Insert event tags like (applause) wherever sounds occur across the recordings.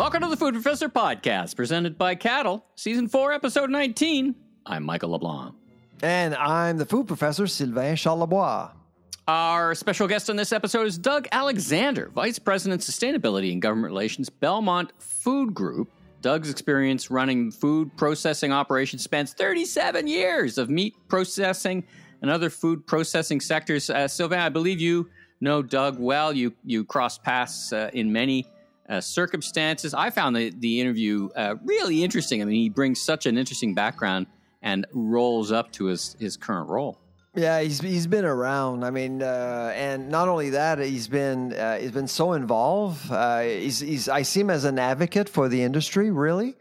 Welcome to the Food Professor podcast, presented by Caddle, Season 4, Episode 19. I'm Michael LeBlanc. And I'm the food professor, Sylvain Charlebois. Our special guest on this episode is Doug Alexander, Vice President Sustainability and Government Relations, Belmont Food Group. Doug's experience running food processing operations spans 37 years of meat processing and other food processing sectors. Uh, Sylvain, I believe you know Doug well. You you crossed paths uh, in many uh, circumstances. I found the the interview uh, really interesting. I mean, he brings such an interesting background and rolls up to his his current role. Yeah, he's he's been around. I mean, uh, and not only that, he's been uh, he's been so involved. Uh, he's, he's I see him as an advocate for the industry, really,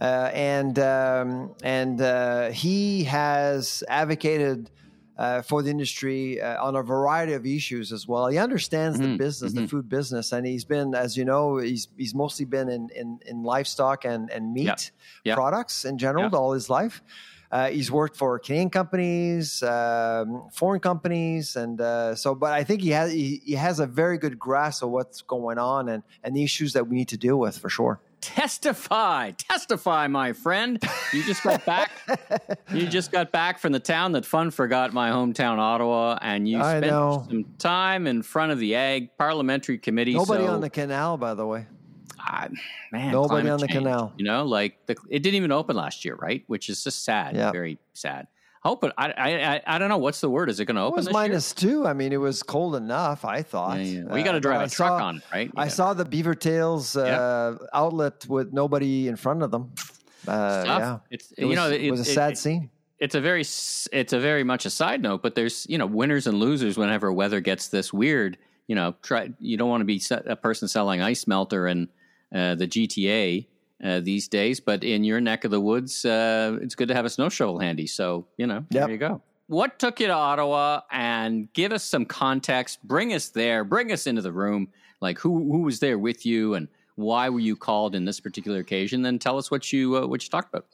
uh, and um, and uh, he has advocated. Uh, for the industry on a variety of issues as well. He understands Mm-hmm, the business, the food business, and he's been, as you know, he's he's mostly been in in, in livestock and and meat Yep. Yep. products in general Yep. all his life. Uh, he's worked for Canadian companies, um, foreign companies, and uh, so. But I think he has he, he has a very good grasp of what's going on and and the issues that we need to deal with for sure. Testify, testify, my friend. You just got back. (laughs) you just got back from the town that fun forgot my hometown, Ottawa, and you I spent know. some time in front of the Ag Parliamentary Committee. Nobody so- on the canal, by the way. Ah, man, Nobody on the change, canal. You know, like the, it didn't even open last year, right? Which is just sad, Yeah. very sad. It. I, I I don't know what's the word. Is it going to open? It open was minus two. I mean, it was cold enough. I thought. Yeah, yeah. Well, you got to Uh, drive but a I truck saw- on, it, right? You I gotta- saw the Beaver Tails uh, outlet with nobody in front of them. Uh, yeah, It's it you was, know it, was a it- sad it- scene. it's a very it's a very much a side note but there's you know winners and losers whenever weather gets this weird you know try you don't want to be a person selling ice melter and uh, the gta uh, these days but in your neck of the woods uh, it's good to have a snow shovel handy. So you know Yep. there you go. What took you to ottawa and give us some context? Bring us there. Bring us into the room. Like who who was there with you and why were you called in this particular occasion? Then tell us what you uh, what you talked about.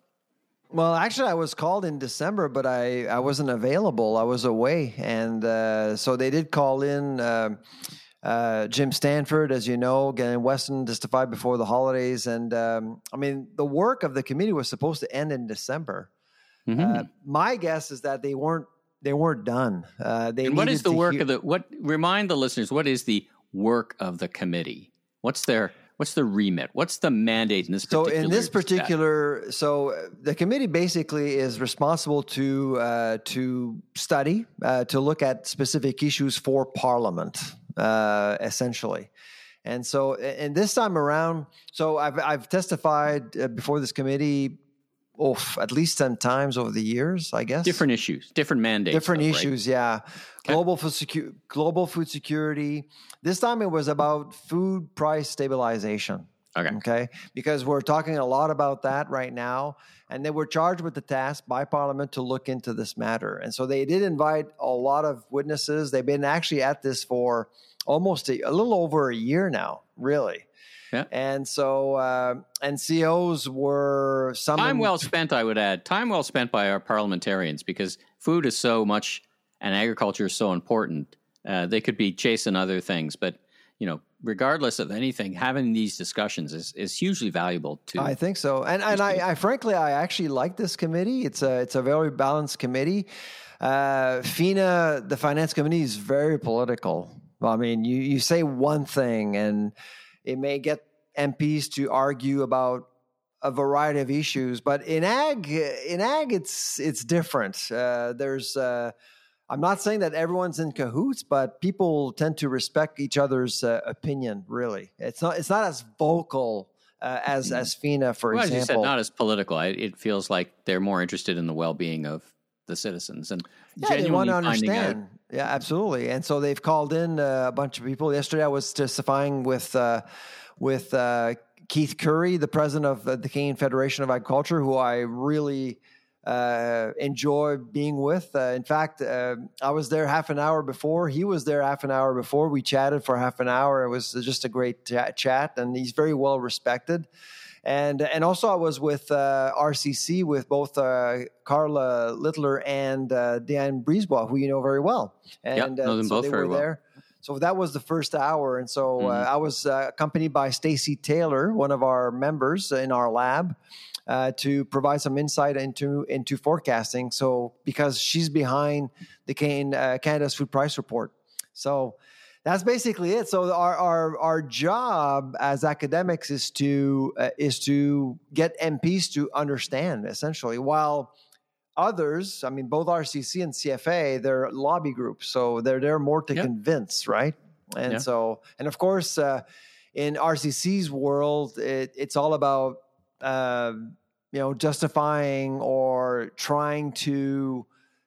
Well, actually, I was called in December, but I, I wasn't available. I was away, and uh, so they did call in um uh, Jim Stanford, as you know, Galen Weston testified before the holidays, and um, I mean the work of the committee was supposed to end in December. Mm-hmm. Uh, my guess is that they weren't they weren't done. Uh, they And what is the work hear- of the what remind the listeners what is the work of the committee? What's their what's the remit? What's the mandate in this So particular in this particular, so uh, the committee basically is responsible to uh, to study, uh, to look at specific issues for Parliament, uh, essentially. And so, and this time around, so I've I've testified uh, before this committee, oh, at least ten times over the years, I guess. different issues, different mandates. Different though, right? issues, yeah. Global food secu- global food security. This time it was about food price stabilization. Okay. Okay. Because we're talking a lot about that right now. And they were charged with the task by Parliament to look into this matter. And so they did invite a lot of witnesses. They've been actually at this for almost a, a little over a year now, really. Yeah. And so, uh, NGOs were some Time well spent, I would add. Time well spent by our parliamentarians because food is so much and agriculture is so important. Uh, they could be chasing other things, but you know, regardless of anything, having these discussions is, is hugely valuable to I think so, and and I, I frankly I actually like this committee. It's a it's a very balanced committee. Uh, FINA, the finance committee, is very political. I mean, you you say one thing, and it may get MPs to argue about a variety of issues. But in ag, in ag, it's it's different. Uh, there's uh, I'm not saying that everyone's in cahoots, but people tend to respect each other's uh, opinion. Really, it's not it's not as vocal uh, as as FINA, for Mm-hmm. well, as you example. said, not as political. I, it feels like they're more interested in the well being of the citizens and yeah, they genuinely want to finding out. Yeah, absolutely. And so they've called in uh, a bunch of people. Yesterday, I was testifying with uh, with uh, Keith Currie, the president of the Canadian Federation of Agriculture, who I really uh, enjoy being with. Uh, in fact, uh, I was there half an hour before. He was there half an hour before. We chatted for half an hour. It was just a great cha- chat, and he's very well respected. And and also I was with uh, RCC with both uh, Carla Littler and uh, Diane Brisebois, who you know very well. And know them uh, so both they very were well. there. So that was the first hour, and so mm-hmm. uh, I was uh, accompanied by Stacy Taylor, one of our members in our lab, uh, to provide some insight into into forecasting. So because she's behind the uh, Canada's food price report, so that's basically it. So our our our job as academics is to uh, is to get MPs to understand essentially while others, I mean, both RCC and CFA, they're lobby groups, so they're there more to convince, right? And yeah. so, and of course, uh, in RCC's world, it, it's all about uh, you know justifying or trying to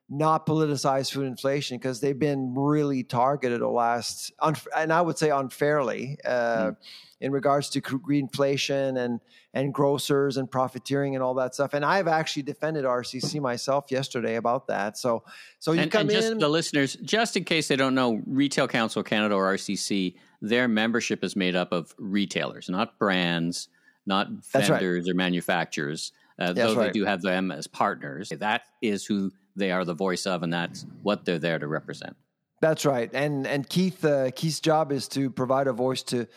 not politicize food inflation because they've been really targeted the last, and I would say unfairly, uh, mm. in regards to greedflation and and grocers and profiteering and all that stuff. And I've actually defended RCC myself yesterday about that. So, so you and, come and just in, the listeners, just in case they don't know, Retail Council Canada or RCC, their membership is made up of retailers, not brands, not vendors right. or manufacturers. Uh, though right. they do have them as partners. That is who they are the voice of, and that's what they're there to represent. That's right, and and Keith uh, Keith's job is to provide a voice to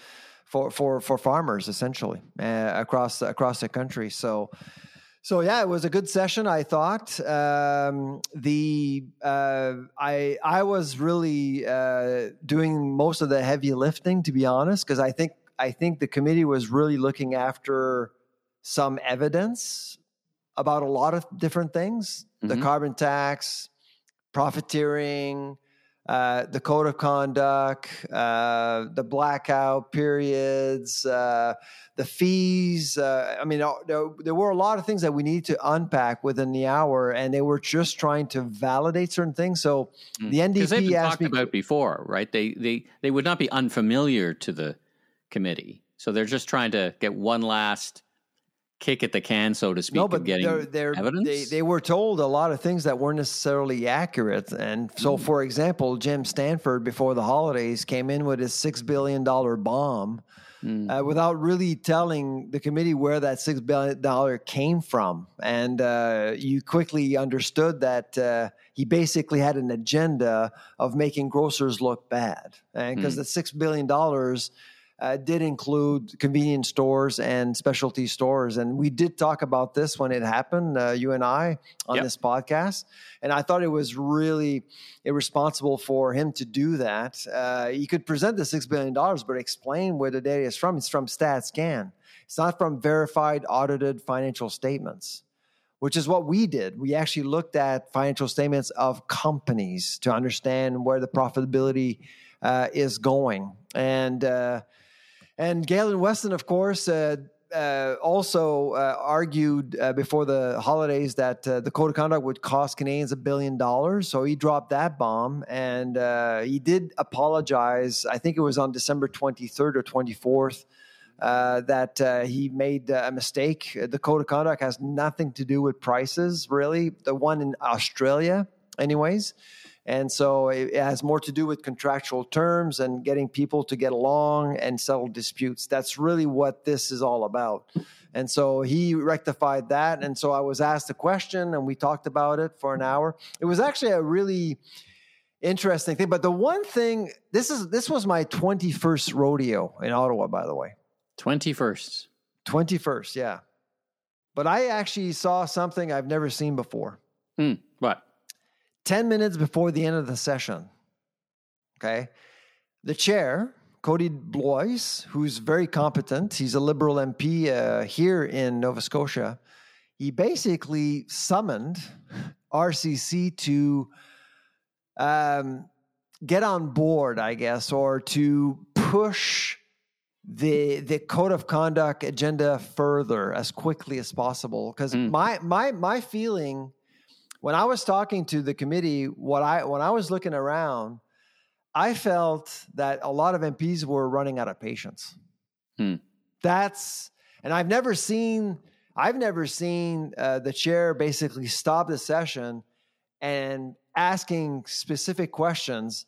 for for for farmers essentially uh, across across the country. So. So yeah, it was a good session. I thought um, the uh, I I was really uh, doing most of the heavy lifting, to be honest, because I think I think the committee was really looking after some evidence about a lot of different things mm-hmm. the carbon tax, profiteering, uh, the code of conduct, uh, the blackout periods, uh, the fees. Uh, I mean, there, there, were a lot of things that we needed to unpack within the hour, and they were just trying to validate certain things. So mm. the NDP they've been asked talked me, about before, right? They they they would not be unfamiliar to the committee, so they're just trying to get one last kick at the can, so to speak, no, but getting they're, they're, evidence? They, they were told a lot of things that weren't necessarily accurate. And so, mm. for example, Jim Stanford, before the holidays, came in with his $6 billion bomb mm. uh, without really telling the committee where that $6 billion came from. And uh, you quickly understood that uh, he basically had an agenda of making grocers look bad. And because mm. the $6 billion uh, did include convenience stores and specialty stores. And we did talk about this when it happened, uh, you and I, on yep. this podcast. And I thought it was really irresponsible for him to do that. Uh, he could present the $6 billion, but explain where the data is from. It's from StatsCan, it's not from verified, audited financial statements. Which is what we did. We actually looked at financial statements of companies to understand where the profitability uh, is going. And uh, and Galen Weston, of course, uh, uh, also uh, argued uh, before the holidays that uh, the code of conduct would cost Canadians a billion dollars. So he dropped that bomb, and uh, he did apologize. I think it was on December 23rd or 24th. that he made a mistake. The code of conduct has nothing to do with prices, really. The one in Australia, anyways. And so it has more to do with contractual terms and getting people to get along and settle disputes. That's really what this is all about. And so he rectified that. And so I was asked a question and we talked about it for an hour. It was actually a really interesting thing. But the one thing, this is this was my 21st rodeo in Ottawa, by the way. 21st. 21st, yeah. But I actually saw something I've never seen before. Mm, what? 10 minutes before the end of the session, okay, the chair, Kody Blois, who's very competent, he's a Liberal MP uh, here in Nova Scotia, he basically summoned RCC to um, get on board, I guess, or to push the the code of conduct agenda further as quickly as possible. Because mm. my my my feeling when I was talking to the committee, what I when I was looking around, I felt that a lot of MPs were running out of patience. Hmm. That's and I've never seen I've never seen uh, the chair basically stop the session and asking specific questions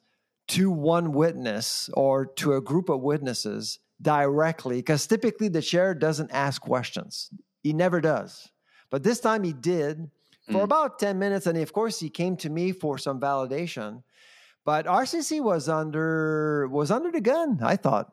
to one witness or to a group of witnesses directly because typically the chair doesn't ask questions. He never does. But this time he did for mm. about 10 minutes. And of course, he came to me for some validation. But RCC was under was under the gun. I thought.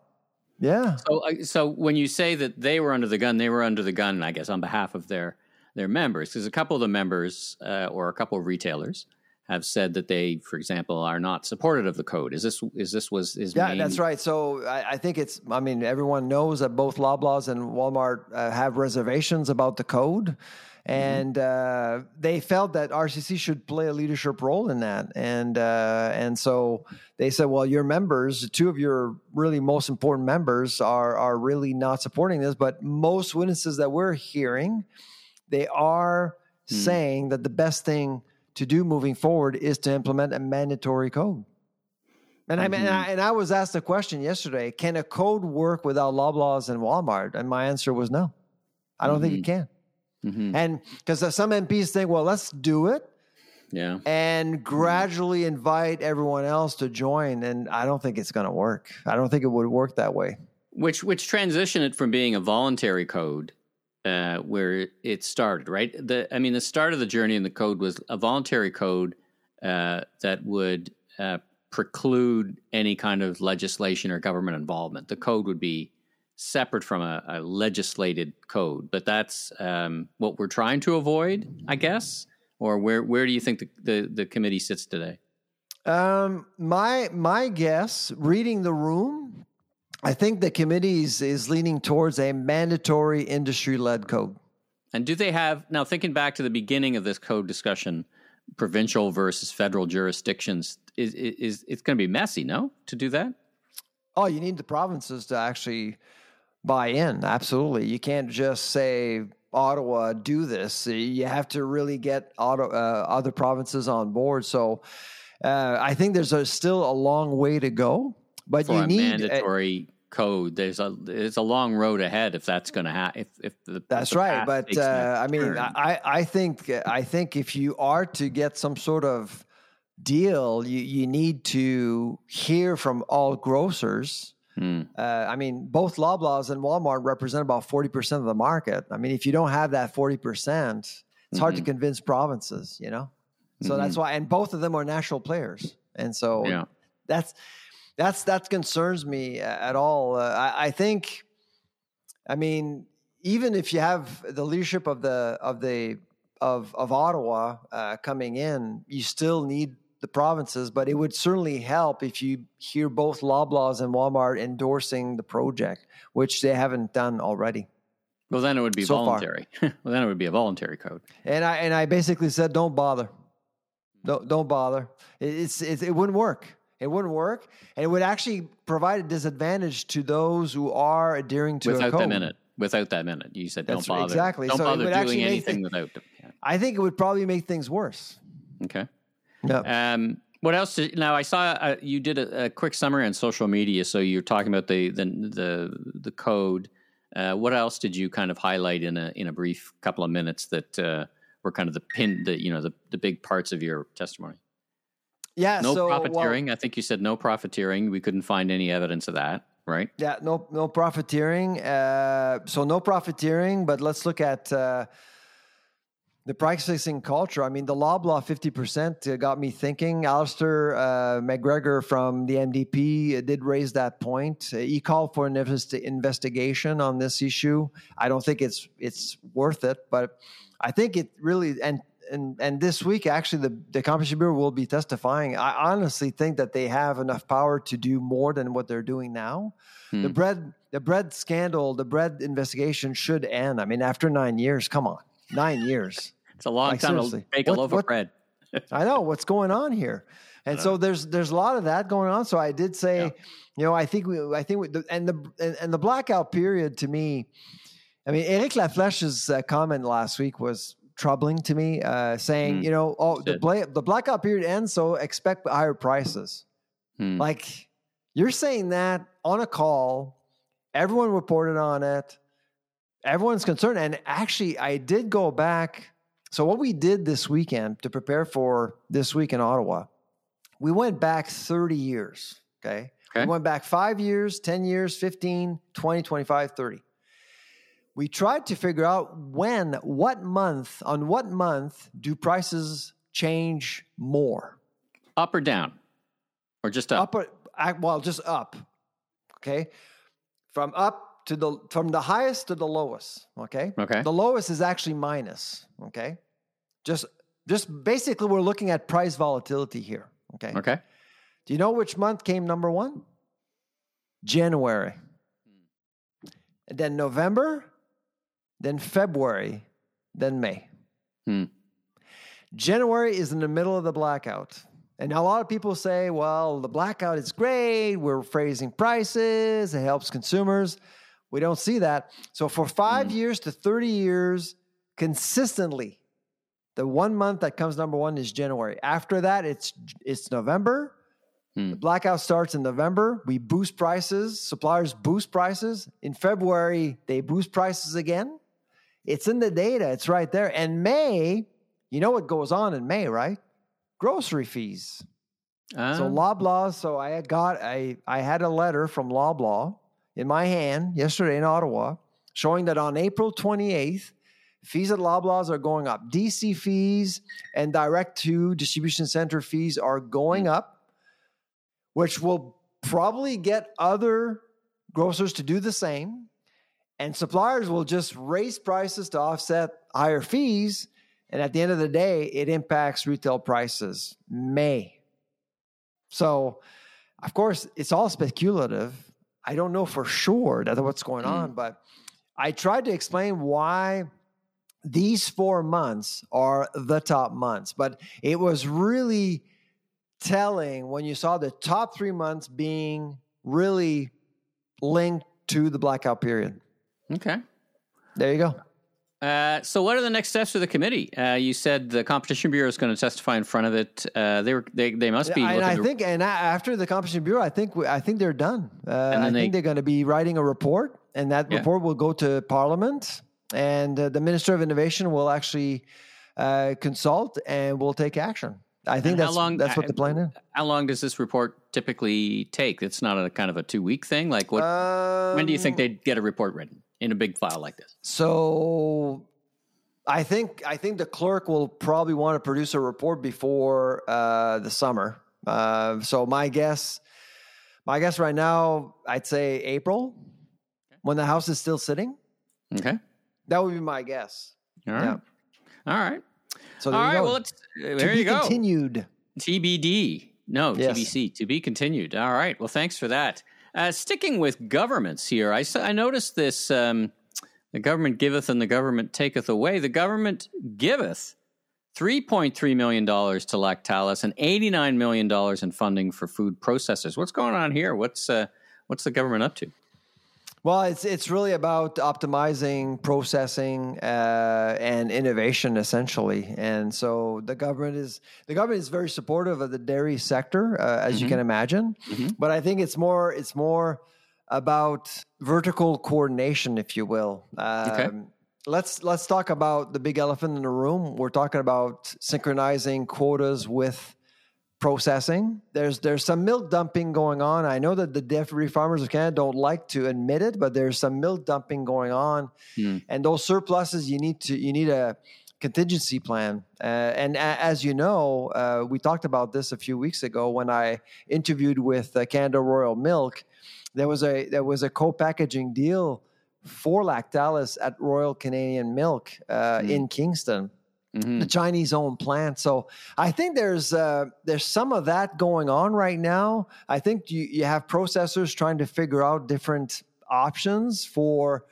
Yeah. So, uh, so when you say that they were under the gun, they were under the gun, I guess, on behalf of their their members, because a couple of the members uh, or a couple of retailers have said that they, for example, are not supportive of the code. Is this is this was is yeah, main... that's right. So I, I, think it's. I mean, everyone knows that both Loblaws and Walmart uh, have reservations about the code. Mm-hmm. and uh, they felt that RCC should play a leadership role in that, and uh, and so they said, well, your members, two of your really most important members, are are really not supporting this, but most witnesses that we're hearing, they are hmm. saying that the best thing to do moving forward is to implement a mandatory code. And mm-hmm. I mean, and I, and I was asked a question yesterday: Can a code work without Loblaws and Walmart? And my answer was no. I don't mm-hmm. think it mm-hmm. can. Mm-hmm. And because some MPs think, well, let's do it. Yeah. And gradually invite everyone else to join. And I don't think it's going to work. I don't think it would work that way. Which, which transition it from being a voluntary code uh, where it started, right? The, I mean, the start of the journey in the code was a voluntary code uh, that would uh, preclude any kind of legislation or government involvement. The code would be separate from a, a legislated code, but that's um, what we're trying to avoid, I guess. Or where where do you think the, the, the committee sits today? Um, my my guess, reading the room, I think the committee is, is leaning towards a mandatory industry led code. And do they have now thinking back to the beginning of this code discussion, provincial versus federal jurisdictions is is it's going to be messy, no, to do that? Oh, you need the provinces to actually buy in. Absolutely. You can't just say, Ottawa, do this. You have to really get auto, uh, other provinces on board. So uh, I think there's a, still a long way to go. But For you need mandatory a, code. There's a it's a long road ahead if that's going to happen. If if the that's if the right. But uh, I mean, I I think I think if you are to get some sort of deal, you you need to hear from all grocers Mm. Uh, I mean, both Loblaws and Walmart represent about 40% of the market. I mean, if you don't have that 40%, it's mm-hmm. hard to mm-hmm. convince provinces, you know? So mm-hmm. that's why, and both of them are national players. And so yeah. that's, that's, that concerns me at all. Uh, I, I think, I mean, even if you have the leadership of the, of the, of, of Ottawa uh, coming in, you still need the provinces, but it would certainly help if you hear both Loblaws and Walmart endorsing the project, which they haven't done already. Well, then it would be so voluntary. (laughs) well, then it would be a voluntary code. And I and I basically said, don't bother, don't don't bother. It's, it's it wouldn't work. It wouldn't work, and it would actually provide a disadvantage to those who are adhering to without a code. that minute. Without that minute, you said don't That's bother. Exactly. Don't so bother doing anything without. Yeah. I think it would probably make things worse. Okay. Yeah. Um, what else? Did, now I saw uh, you did a, a, quick summary on social media. So you're talking about the the the, the code. Uh, what else did you kind of highlight in a in a brief couple of minutes that uh, were kind of the pin, the you know the the big parts of your testimony? Yeah. No so, profiteering. Well, I think you said no profiteering. We couldn't find any evidence of that. Right. Yeah. No. No profiteering. Uh, so no profiteering. But let's look at uh, the practicing culture. I mean, the Loblaw 50% uh, got me thinking. Alistair uh, MacGregor from the NDP uh, did raise that point. Uh, he called for an investigation on this issue. I don't think it's it's worth it, but I think it really and and and this week actually the the Competition Bureau will be testifying. I honestly think that they have enough power to do more than what they're doing now. Hmm. The bread the bread scandal, the bread investigation should end. I mean, after nine years, come on, nine years. It's a long like, time seriously. to bake a loaf what, of bread. (laughs) I know what's going on here, and so there's there's a lot of that going on. So I did say, yeah. you know, I think we, I think we, and the and, and, the blackout period to me, I mean, Eric La Flèche's uh, comment last week was troubling to me, uh, saying, mm. you know, oh, the bla- the blackout period ends, so expect higher prices. Mm. Like you're saying that on a call, everyone reported on it, everyone's concerned, and actually, I did go back so, what we did this weekend to prepare for this week in Ottawa, we went back 30 years. Okay. okay. We went back five years, 10 years, 15, 20, 25, 30. We tried to figure out when, what month, on what month do prices change more? Up or down? or just up? Up, uh, well, just up. Okay, from up to the from the highest to the lowest. Okay. Okay. The lowest is actually minus. Okay. Just just basically, we're looking at price volatility here. Okay. Okay. Do you know which month came number one? January. And then November, then February, then May. Hmm. January is in the middle of the blackout. And a lot of people say, well, the blackout is great. We're raising prices. It helps consumers. We don't see that. So for five years to 30 years, consistently, the one month that comes number one is January. After that, it's it's November. Hmm. The blackout starts in November. We boost prices. Suppliers boost prices. In February, they boost prices again. It's in the data. It's right there. And May, you know what goes on in May, right? Grocery fees. So Ah, Loblaw. So I got I I had a letter from Loblaw in my hand yesterday in Ottawa, showing that on April 28th, fees at Loblaws are going up. DC fees and direct to distribution center fees are going up, which will probably get other grocers to do the same. And suppliers will just raise prices to offset higher fees. And at the end of the day, it impacts retail prices. May. So, of course, it's all speculative. I don't know for sure that what's going Mm. on, but I tried to explain why these four months are the top months. But it was really telling when you saw the top three months being really linked to the blackout period. okay. There you go. Uh, so, what are the next steps for the committee? Uh, you said the Competition Bureau is going to testify in front of it. Uh, they were they they must be. and I to- think, and after the competition bureau, I think I think they're done. Uh, And I think they- they, are going to be writing a report, and that Yeah. report will go to Parliament, and uh, the Minister of Innovation will actually uh, consult and will take action. I think And how that's long- that's what the plan is. How long does this report typically take? It's not a kind of a two week thing. Like what? when do you think Um, they'd get a report written in a big file like this? So I think I think the clerk will probably want to produce a report before uh, the summer. Uh, so my guess, my guess right now, I'd say April, when the house is still sitting. Okay. That would be my guess. All right. Yeah. All right. So All there you right. go. Well, it's, uh, to there be you go. continued. TBD. No, Yes. TBC. To be continued. All right. Well, thanks for that. Uh, sticking with governments here, I noticed this um, the government giveth and the government taketh away. The government giveth $3.3 million to Lactalis and $89 million in funding for food processors. What's going on here? What's, uh, what's the government up to? Well, it's it's really about optimizing processing uh, and innovation, essentially. And so the government is the government is very supportive of the dairy sector, uh, as you Mhm. can imagine. Mhm. But I think it's more it's more about vertical coordination, if you will. Um, Let's let's talk about the big elephant in the room. We're talking about synchronizing quotas with processing. There's there's some milk dumping going on. I know that the dairy farmers of Canada don't like to admit it, but there's some milk dumping going on, Hmm. and those surpluses you need to you need a contingency plan. Uh, and a, as you know, uh, we talked about this a few weeks ago when I interviewed with uh, Canada Royal Milk. There was a there was a co-packaging deal for Lactalis at Royal Canadian Milk uh, Hmm. in Kingston Mhm. the Chinese owned plant. So I think there's uh, there's some of that going on right now. I think you, you have processors trying to figure out different options for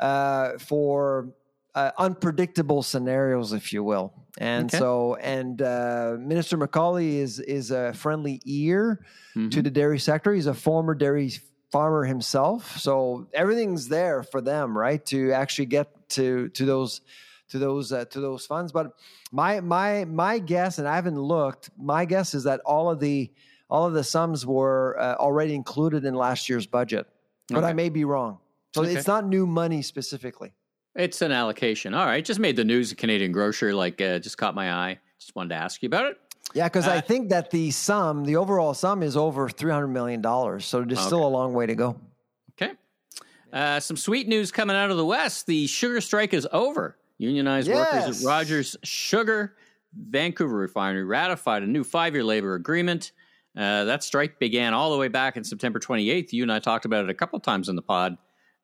uh, for uh, unpredictable scenarios, if you will. And Okay. so, and uh, Minister MacAulay is is a friendly ear to Mhm. the dairy sector. He's a former dairy farmer himself, so everything's there for them, right, to actually get to to those to those uh, to those funds. But my my my guess, and I haven't looked. My guess is that all of the all of the sums were uh, already included in last year's budget, but I may be wrong. So Okay. it's not new money specifically. It's an allocation. All right. Just made the news. A Canadian grocer, like, uh, just caught my eye. Just wanted to ask you about it. Yeah, because Uh, I think that the sum, the overall sum, is over three hundred million dollars. So there's still a long way to go. Okay. Uh, some sweet news coming out of the West. The sugar strike is over. Unionized workers at Rogers Sugar, Vancouver Refinery, ratified a new five year labor agreement. Uh, that strike began all the way back in September 28th. You and I talked about it a couple times in the pod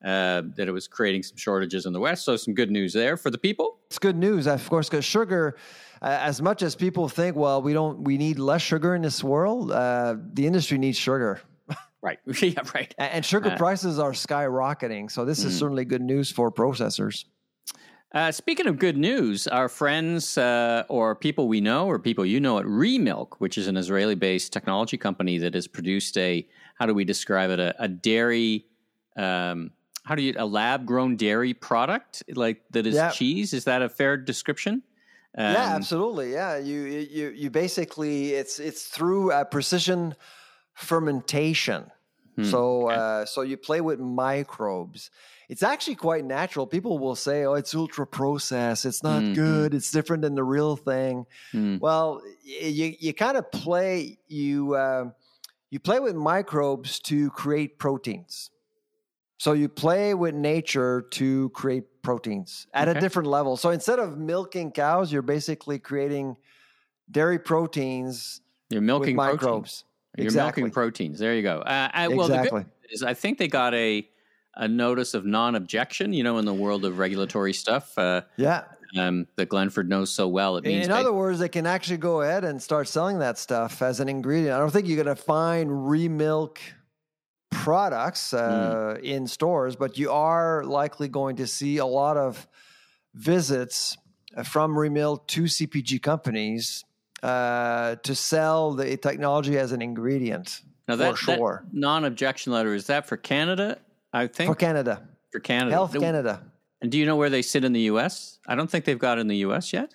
uh, that it was creating some shortages in the West. So, some good news there for the people. It's good news, of course, because sugar, uh, as much as people think, well, we don't, we need less sugar in this world, uh, the industry needs sugar. (laughs) Right. (laughs) yeah, right. And sugar uh, prices are skyrocketing. So, this mm. is certainly good news for processors. Uh, speaking of good news, our friends uh, or people we know or people you know at Remilk, which is an Israeli based technology company that has produced a, how do we describe it, a, a dairy, um, how do you, a lab grown dairy product like that is yeah. cheese? Is that a fair description? Um, yeah, absolutely. Yeah, you you you basically it's it's through a precision fermentation. Hmm, so okay. uh, so you play with microbes it's actually quite natural. People will say, "Oh, it's ultra processed. It's not mm-hmm. good. It's different than the real thing." Mm. Well, you you kind of play you uh, you play with microbes to create proteins. So you play with nature to create proteins at okay. a different level. So instead of milking cows, you're basically creating dairy proteins. You're milking microbes. You're exactly. milking proteins. There you go. Uh, I, well, exactly. the good is I think they got a a notice of non-objection. You know, in the world of regulatory stuff. Uh, yeah. Um, that Glenford knows so well. It means in other words, they can actually go ahead and start selling that stuff as an ingredient. I don't think you're going to find remilk products uh, mm. in stores, but you are likely going to see a lot of visits from remilk to CPG companies uh, to sell the technology as an ingredient. Now that, sure. that non-objection letter is that for Canada I think for Canada. For Canada, Health Canada. And do you know where they sit in the U.S.? I don't think they've got in the U.S. yet.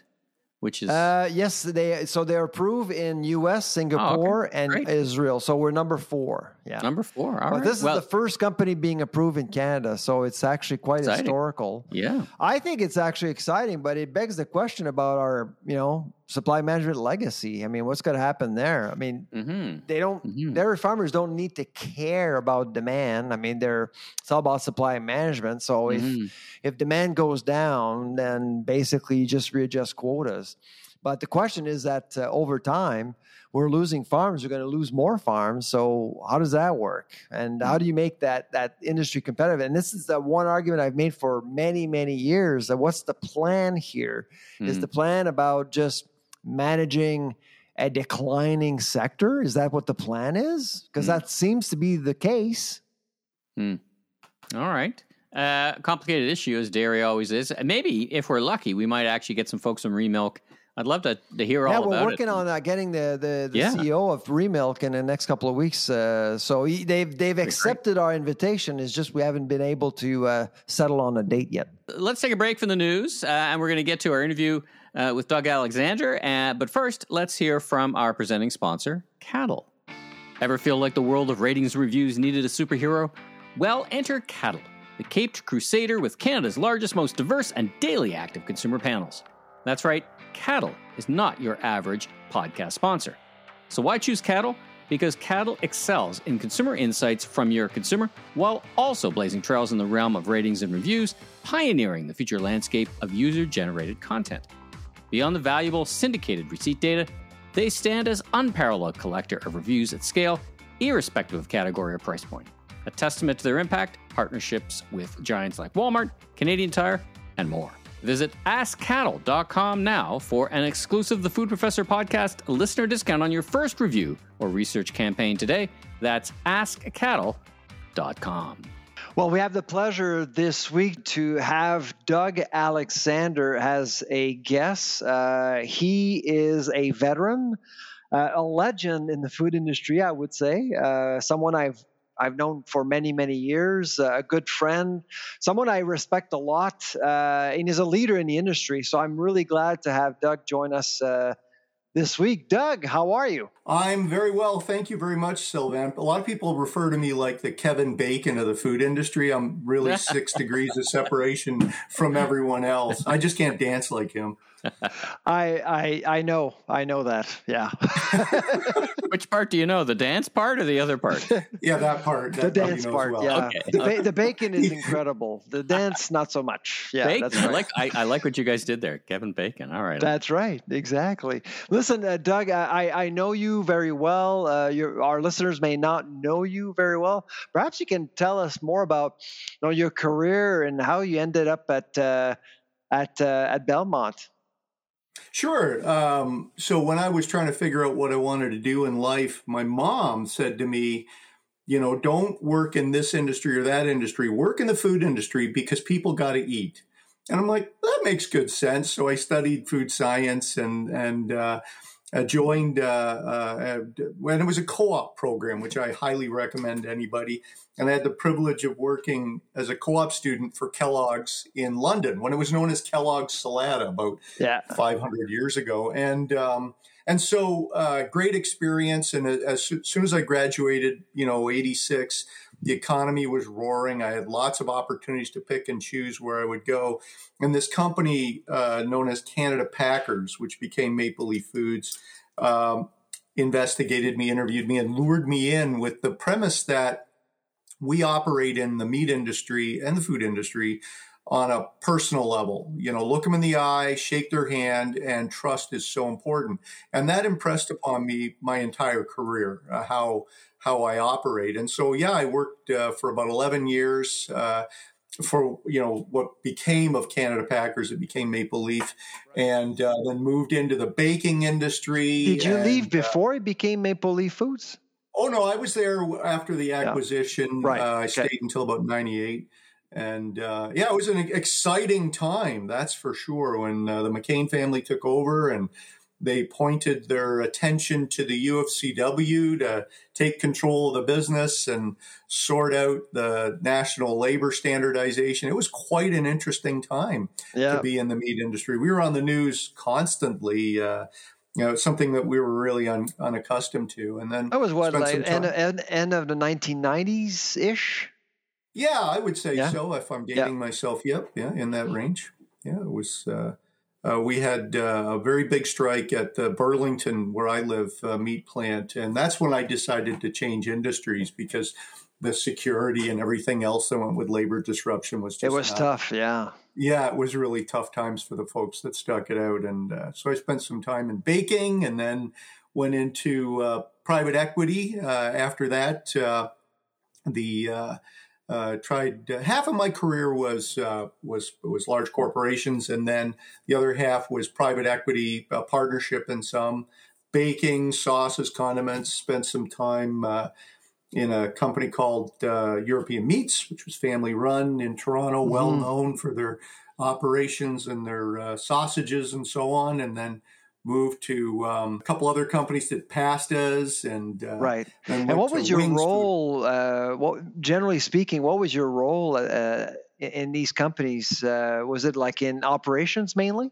Which is uh, yes, they so they're approved in U.S., Singapore, oh, okay. and Great. Israel. So we're number four. Yeah, number four. All but right. this is well, the first company being approved in Canada, so it's actually quite exciting. historical. Yeah, I think it's actually exciting, but it begs the question about our you know supply management legacy. I mean, what's going to happen there? I mean, mm-hmm. they don't. Mm-hmm. Dairy farmers don't need to care about demand. I mean, they're it's all about supply management. So mm-hmm. if if demand goes down, then basically you just readjust quotas. But the question is that uh, over time, we're losing farms. We're going to lose more farms. So how does that work? And how do you make that that industry competitive? And this is the one argument I've made for many many years. That what's the plan here? Is the plan about just managing a declining sector? Is that what the plan is? Because mm. that seems to be the case. Mm. All right. Uh, complicated issue as dairy always is. Maybe if we're lucky, we might actually get some folks from Remilk I'd love to, to hear all about it. Yeah, we're working on uh, getting the the, the yeah. CEO of Remilk in the next couple of weeks. Uh, so he, they've they've accepted our invitation. It's just we haven't been able to uh, settle on a date yet. Let's take a break from the news, uh, and we're going to get to our interview uh, with Doug Alexander. Uh, but first, let's hear from our presenting sponsor, Caddle. Ever feel like the world of ratings reviews needed a superhero? Well, enter Caddle, the caped crusader with Canada's largest, most diverse, and daily active consumer panels. That's right, Caddle is not your average podcast sponsor. So why choose Caddle? Because Caddle excels in consumer insights from your consumer while also blazing trails in the realm of ratings and reviews, pioneering the future landscape of user generated content. Beyond the valuable syndicated receipt data, they stand as unparalleled collector of reviews at scale, irrespective of category or price point. A testament to their impact, partnerships with giants like Walmart, Canadian Tire, and more. Visit askcaddle.com now for an exclusive The Food Professor podcast listener discount on your first review or research campaign today. That's askcaddle.com. Well, we have the pleasure this week to have Doug Alexander as a guest. Uh, he is a veteran, uh, a legend in the food industry, I would say, uh, someone I've I've known for many, many years, uh, a good friend, someone I respect a lot, uh, and is a leader in the industry. So I'm really glad to have Doug join us uh, this week. Doug, how are you? I'm very well. Thank you very much, Sylvain. A lot of people refer to me like the Kevin Bacon of the food industry. I'm really (laughs) six degrees of separation from everyone else. I just can't dance like him. I I I know I know that. Yeah. (laughs) Which part do you know? The dance part or the other part? (laughs) yeah, that part. That the dance part. Well. Yeah. Okay. The, ba- the, bacon is incredible. The dance not so much. Yeah, bacon. Right. I like I, I, like what you guys did there, Kevin Bacon. All right. That's right. Exactly. Listen, Listen, uh, Doug, I, I know you very well. Uh, your, our listeners may not know you very well. Perhaps you can tell us more about you know, your career and how you ended up at uh, at uh, at Belmont. Sure. Um, so when I was trying to figure out what I wanted to do in life, my mom said to me, you know, don't work in this industry or that industry. Work in the food industry because people got to eat. And I'm like, that makes good sense. So I studied food science and and uh, uh, joined uh, uh, when it was a co-op program, which I highly recommend to anybody. And I had the privilege of working as a co-op student for Kellogg's in London when it was known as Kellogg's Salada about yeah. 500 years ago. And um, and so uh, great experience. And as soon as I graduated, you know, 86, the economy was roaring. I had lots of opportunities to pick and choose where I would go. And this company uh, known as Canada Packers, which became Maple Leaf Foods, um, investigated me, interviewed me, and lured me in with the premise that we operate in the meat industry and the food industry on a personal level. You know, look them in the eye, shake their hand, and trust is so important. And that impressed upon me my entire career, uh, how how I operate. And so, yeah, I worked uh, for about 11 years uh, for, you know, what became of Canada Packers. It became Maple Leaf and uh, then moved into the baking industry. Did you and, leave uh, before it became Maple Leaf Foods? Oh, no, I was there after the acquisition. Yeah. Right. Uh, I stayed until about 98. And uh, yeah, it was an exciting time, that's for sure, when the McCain family took over and they pointed their attention to the UFCW to take control of the business and sort out the national labor standardization. It was quite an interesting time yeah. to be in the meat industry. We were on the news constantly. Uh, you know, something that we were really un, unaccustomed to. And then that was what like end, end, end of the 1990s ish. Yeah, I would say yeah. so. If I'm dating yeah. myself, yep, yeah, in that range. Yeah, it was. Uh, uh, we had uh, a very big strike at the Burlington, where I live, uh, meat plant, and that's when I decided to change industries because the security and everything else that went with labor disruption was just it was not, tough. Yeah, yeah, it was really tough times for the folks that stuck it out, and uh, so I spent some time in baking, and then went into uh, private equity. Uh, after that, the uh, tried uh, half of my career was uh, was was large corporations, and then the other half was private equity uh, partnership and some baking, sauces, condiments. Spent some time uh, in a company called uh, European Meats, which was family run in Toronto, mm-hmm. well known for their operations and their sausages and so on, and then moved to um, a couple other companies that pastas and uh, right. And what was your role? Uh, what generally speaking, what was your role uh, in these companies? Uh, was it like in operations mainly?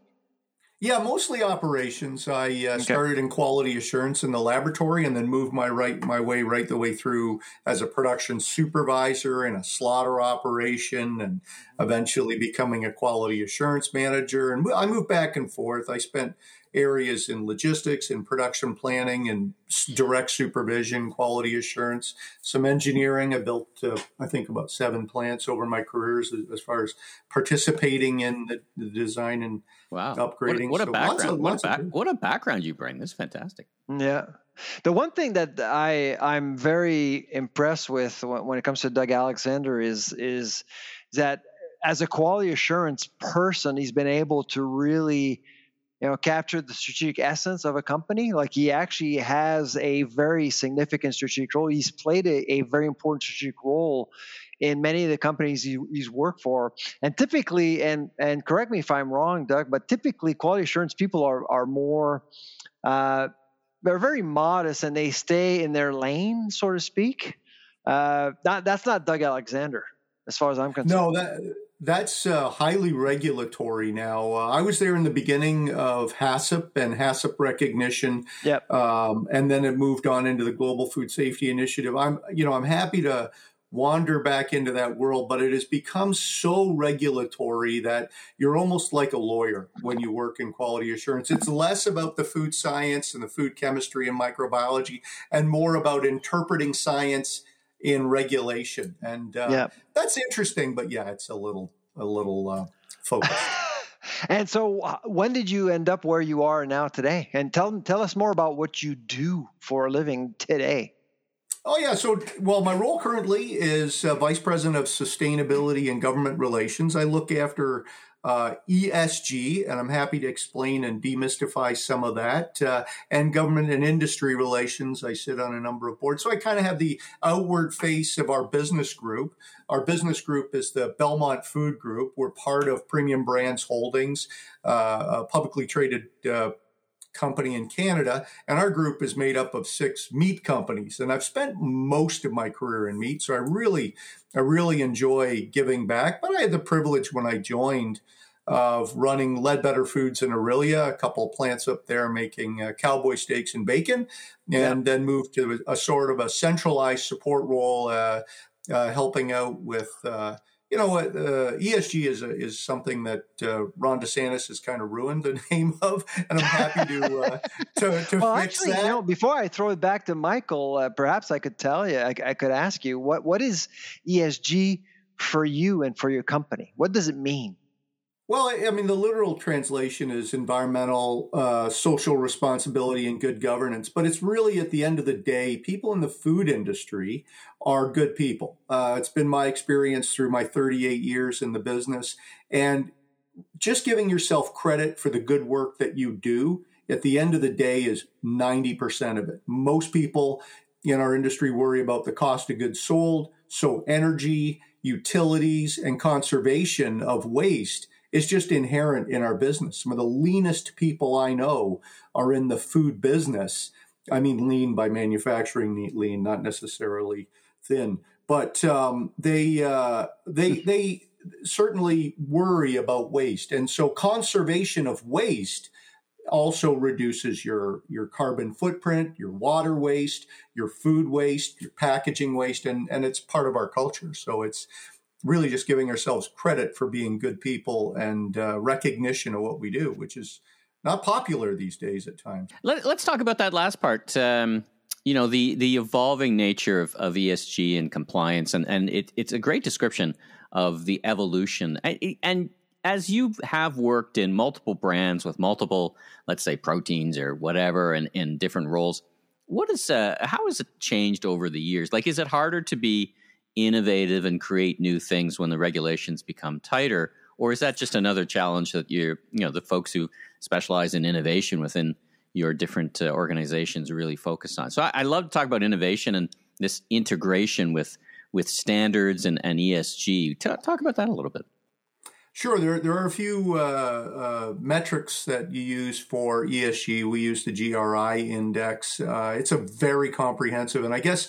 Yeah, mostly operations. I uh, okay. started in quality assurance in the laboratory, and then moved my right my way right the way through as a production supervisor in a slaughter operation, and eventually becoming a quality assurance manager. And I moved back and forth. I spent areas in logistics and production planning and direct supervision, quality assurance, some engineering. I built, uh, I think, about seven plants over my careers as, far as participating in the, the design and wow. upgrading. What a, what a so background! Of, what, a back, what a background you bring. That's fantastic. Yeah. The one thing that I I'm very impressed with when, when it comes to Doug Alexander is is that as a quality assurance person, he's been able to really you know captured the strategic essence of a company. Like he actually has a very significant strategic role. He's played a, a very important strategic role in many of the companies he, he's worked for. And typically and and correct me if i'm wrong doug but typically quality assurance people are are more uh, they're very modest and they stay in their lane so to speak. Uh, that, that's not doug alexander as far as i'm concerned. No that that's uh, highly regulatory now. Uh, I was there in the beginning of HACCP and HACCP recognition. Yep. Um, and then it moved on into the Global Food Safety Initiative. I'm, you know, I'm happy to wander back into that world, but it has become so regulatory that you're almost like a lawyer when you work in quality assurance. It's less about the food science and the food chemistry and microbiology and more about interpreting science in regulation, and uh, yeah. that's interesting. But yeah, it's a little a little uh, focused. (laughs) And so, uh, when did you end up where you are now today? And tell tell us more about what you do for a living today. Oh yeah, so well, my role currently is uh, vice president of sustainability and government relations. I look after uh, ESG, and I'm happy to explain and demystify some of that. Uh, and government and industry relations, I sit on a number of boards. So I kind of have the outward face of our business group. Our business group is the Belmont Food Group. We're part of Premium Brands Holdings, uh, a publicly traded uh, company in Canada, and our group is made up of six meat companies. And I've spent most of my career in meat, so I really, I really enjoy giving back. But I had the privilege when I joined of running Leadbetter Foods in Orillia, a couple of plants up there making uh, cowboy steaks and bacon, and yeah. then moved to a, a, sort of a centralized support role, uh, uh, helping out with uh, you know what? Uh, ESG is a, is something that uh, Ron DeSantis has kind of ruined the (laughs) name of, and I'm happy to uh, to, to well, fix actually, that. You know, before I throw it back to Michael, uh, perhaps I could tell you, I, I, could ask you, what what is ESG for you and for your company? What does it mean? Well, I mean, the literal translation is environmental, uh, social responsibility, and good governance. But it's really at the end of the day, people in the food industry are good people. Uh, it's been my experience through my 38 years in the business. And just giving yourself credit for the good work that you do at the end of the day is 90% of it. Most people in our industry worry about the cost of goods sold. So energy, utilities, and conservation of waste is just inherent in our business. Some of the leanest people I know are in the food business. I mean, lean by manufacturing neat lean, not necessarily thin, but um, they uh, they (laughs) they certainly worry about waste, and so conservation of waste also reduces your your carbon footprint, your water waste, your food waste, your packaging waste, and and it's part of our culture. So it's really just giving ourselves credit for being good people and uh, recognition of what we do, which is not popular these days at times. Let, us talk about that last part. Um, you know, the the evolving nature of, of ESG and compliance, and and it, it's a great description of the evolution. And, and as you have worked in multiple brands with multiple, let's say, proteins or whatever, and in different roles, what is uh, how has it changed over the years? Like, is it harder to be innovative and create new things when the regulations become tighter? Or is that just another challenge that you're, you know, the folks who specialize in innovation within your different uh, organizations really focus on? So I, I, love to talk about innovation and this integration with with standards and, and ESG. T- talk about that a little bit. Sure, there, there are a few uh, uh, metrics that you use for ESG. We use the GRI index. Uh, it's a very comprehensive, and I guess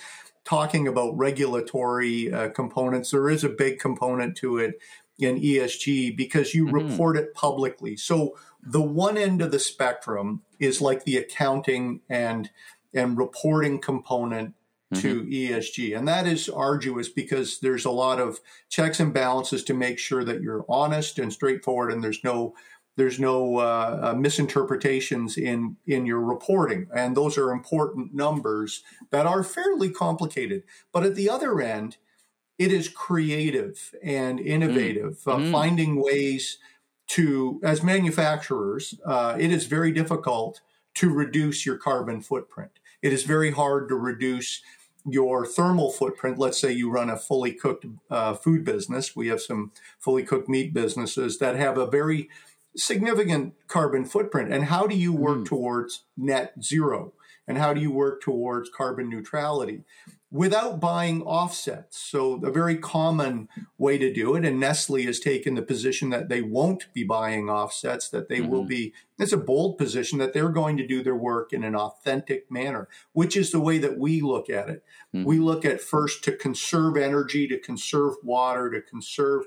talking about regulatory uh, components, there is a big component to it in ESG because you mm-hmm. report it publicly. So the one end of the spectrum is like the accounting and and reporting component to mm-hmm. ESG. And that is arduous because there's a lot of checks and balances to make sure that you're honest and straightforward and there's no there's no uh, uh, misinterpretations in in your reporting. And those are important numbers that are fairly complicated. But at the other end it is creative and innovative mm. Uh, mm. finding ways to as manufacturers uh, it is very difficult to reduce your carbon footprint. It is very hard to reduce your thermal footprint. Let's say you run a fully cooked uh, food business. We have some fully cooked meat businesses that have a very significant carbon footprint. And how do you work mm. towards net zero? And how do you work towards carbon neutrality without buying offsets? So, a very common way to do it, and Nestle has taken the position that they won't be buying offsets, that they mm-hmm. will be, it's a bold position that they're going to do their work in an authentic manner, which is the way that we look at it. Mm-hmm. We look at first to conserve energy, to conserve water, to conserve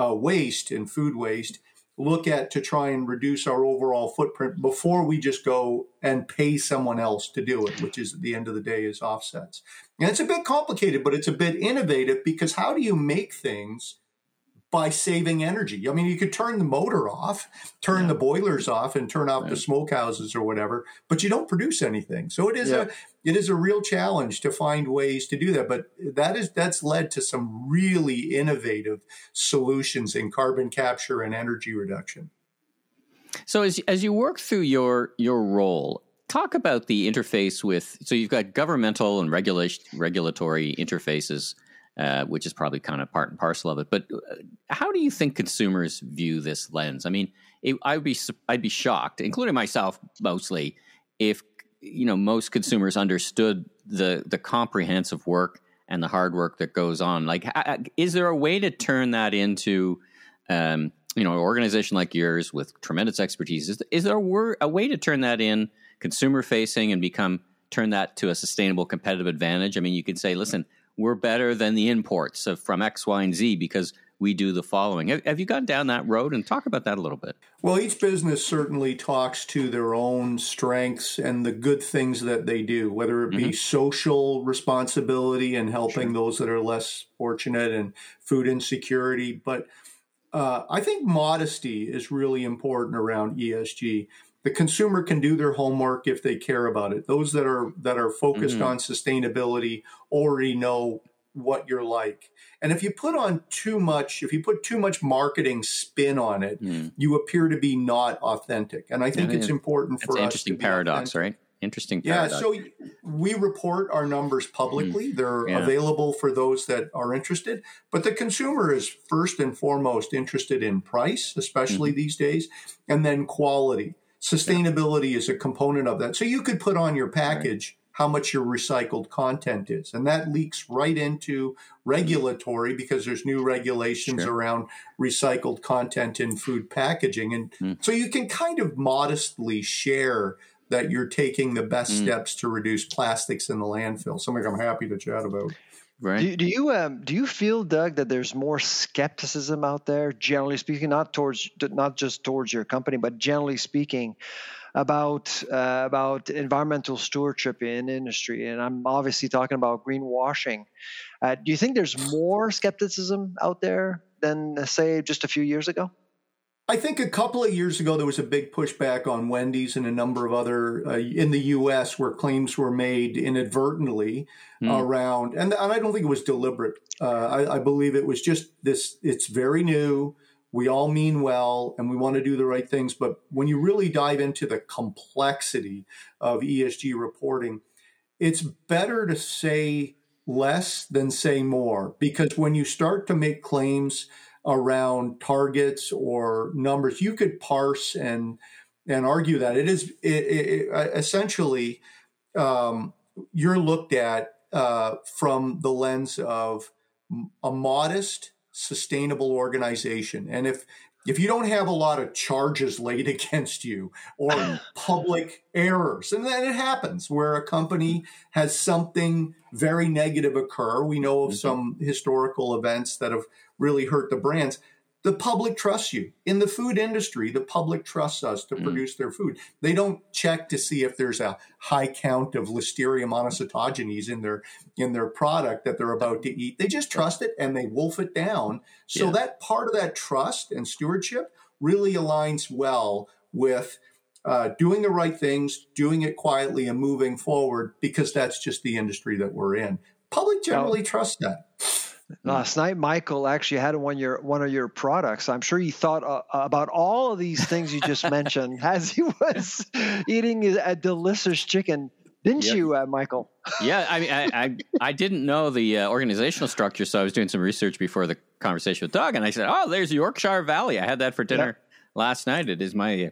uh, waste and food waste look at to try and reduce our overall footprint before we just go and pay someone else to do it, which is at the end of the day is offsets. And it's a bit complicated, but it's a bit innovative because how do you make things by saving energy. I mean, you could turn the motor off, turn yeah. the boilers off, and turn off right. the smokehouses or whatever, but you don't produce anything. So it is yeah. a it is a real challenge to find ways to do that. But that is that's led to some really innovative solutions in carbon capture and energy reduction. So as as you work through your your role, talk about the interface with. So you've got governmental and regulation regulatory interfaces, uh, which is probably kind of part and parcel of it. But uh, how do you think consumers view this lens? I mean, it, I'd be I'd be shocked, including myself mostly, if you know most consumers understood the the comprehensive work and the hard work that goes on. Like, is there a way to turn that into um, you know, an organization like yours with tremendous expertise, is, is there a, wor- a way to turn that in consumer facing and become turn that to a sustainable competitive advantage? I mean, you could say, listen, we're better than the imports of, from X, Y, and Z because we do the following. Have, have, you gone down that road and talk about that a little bit? Well, each business certainly talks to their own strengths and the good things that they do, whether it be mm-hmm. social responsibility and helping sure. those that are less fortunate and food insecurity, but uh, I think modesty is really important around ESG. The consumer can do their homework if they care about it. Those that are that are focused mm-hmm. on sustainability already know what you're like. And if you put on too much, if you put too much marketing spin on it, mm. you appear to be not authentic. And I think yeah, it's important for it's us. Interesting paradox, right? Interesting. Paradox. Yeah, so we report our numbers publicly. Mm, They're yeah. available for those that are interested. But the consumer is first and foremost interested in price, especially mm-hmm. these days, and then quality. Sustainability is a component of that. So you could put on your package how much your recycled content is, and that leaks right into regulatory because there's new regulations sure. around recycled content in food packaging, and mm. so you can kind of modestly share that you're taking the best mm. steps to reduce plastics in the landfill. Something I'm happy to chat about. Right. Do, do you um, do you feel, Doug, that there's more skepticism out there, generally speaking, not towards not just towards your company, but generally speaking, about uh, about environmental stewardship in industry? And I'm obviously talking about greenwashing. Uh, do you think there's more skepticism out there than, say, just a few years ago? I think a couple of years ago there was a big pushback on Wendy's and a number of other uh, in the U.S. where claims were made inadvertently mm. around, and, and I don't think it was deliberate. Uh, I, I, believe it was just this. It's very new. We all mean well, and we want to do the right things. But when you really dive into the complexity of ESG reporting, it's better to say less than say more because when you start to make claims around targets or numbers. You could parse and and argue that it is it, it, essentially um, you're looked at uh, from the lens of a modest, sustainable organization, and if if you don't have a lot of charges laid (laughs) against you or (sighs) public errors, and then it happens where a company has something very negative occur. We know of mm-hmm. some historical events that have really hurt the brands. The public trusts you. In the food industry, the public trusts us to mm. produce their food. They don't check to see if there's a high count of Listeria monocytogenes in their in their product that they're about to eat. They just trust it and they wolf it down. So yeah. that part of that trust and stewardship really aligns well with uh, doing the right things, doing it quietly, and moving forward because that's just the industry that we're in. Public generally trusts that. Last night, Michael actually had one of your one of your products. I'm sure he thought uh, about all of these things you just (laughs) mentioned as he was eating a delicious chicken. Didn't yep. you, uh, Michael? yeah, I mean, I, I, I didn't know the uh, organizational structure, so I was doing some research before the conversation with Doug, and I said, "Oh, there's Yorkshire Valley. I had that for dinner yep. last night. It is my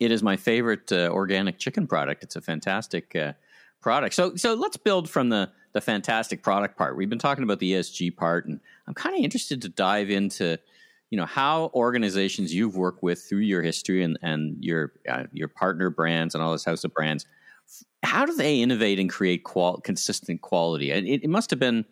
it is my favorite uh, organic chicken product. It's a fantastic uh, product. So so let's build from the the fantastic product part. We've been talking about the ESG part, and I'm kind of interested to dive into, you know, how organizations you've worked with through your history and and your uh, your partner brands and all this house of brands, how do they innovate and create qual- consistent quality? It, it must have been.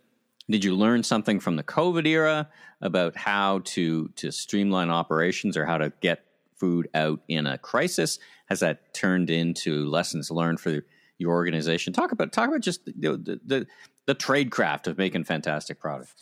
Did you learn something from the COVID era about how to to streamline operations or how to get food out in a crisis? Has that turned into lessons learned for your organization. Talk about talk about just the the, the, the trade craft of making fantastic products.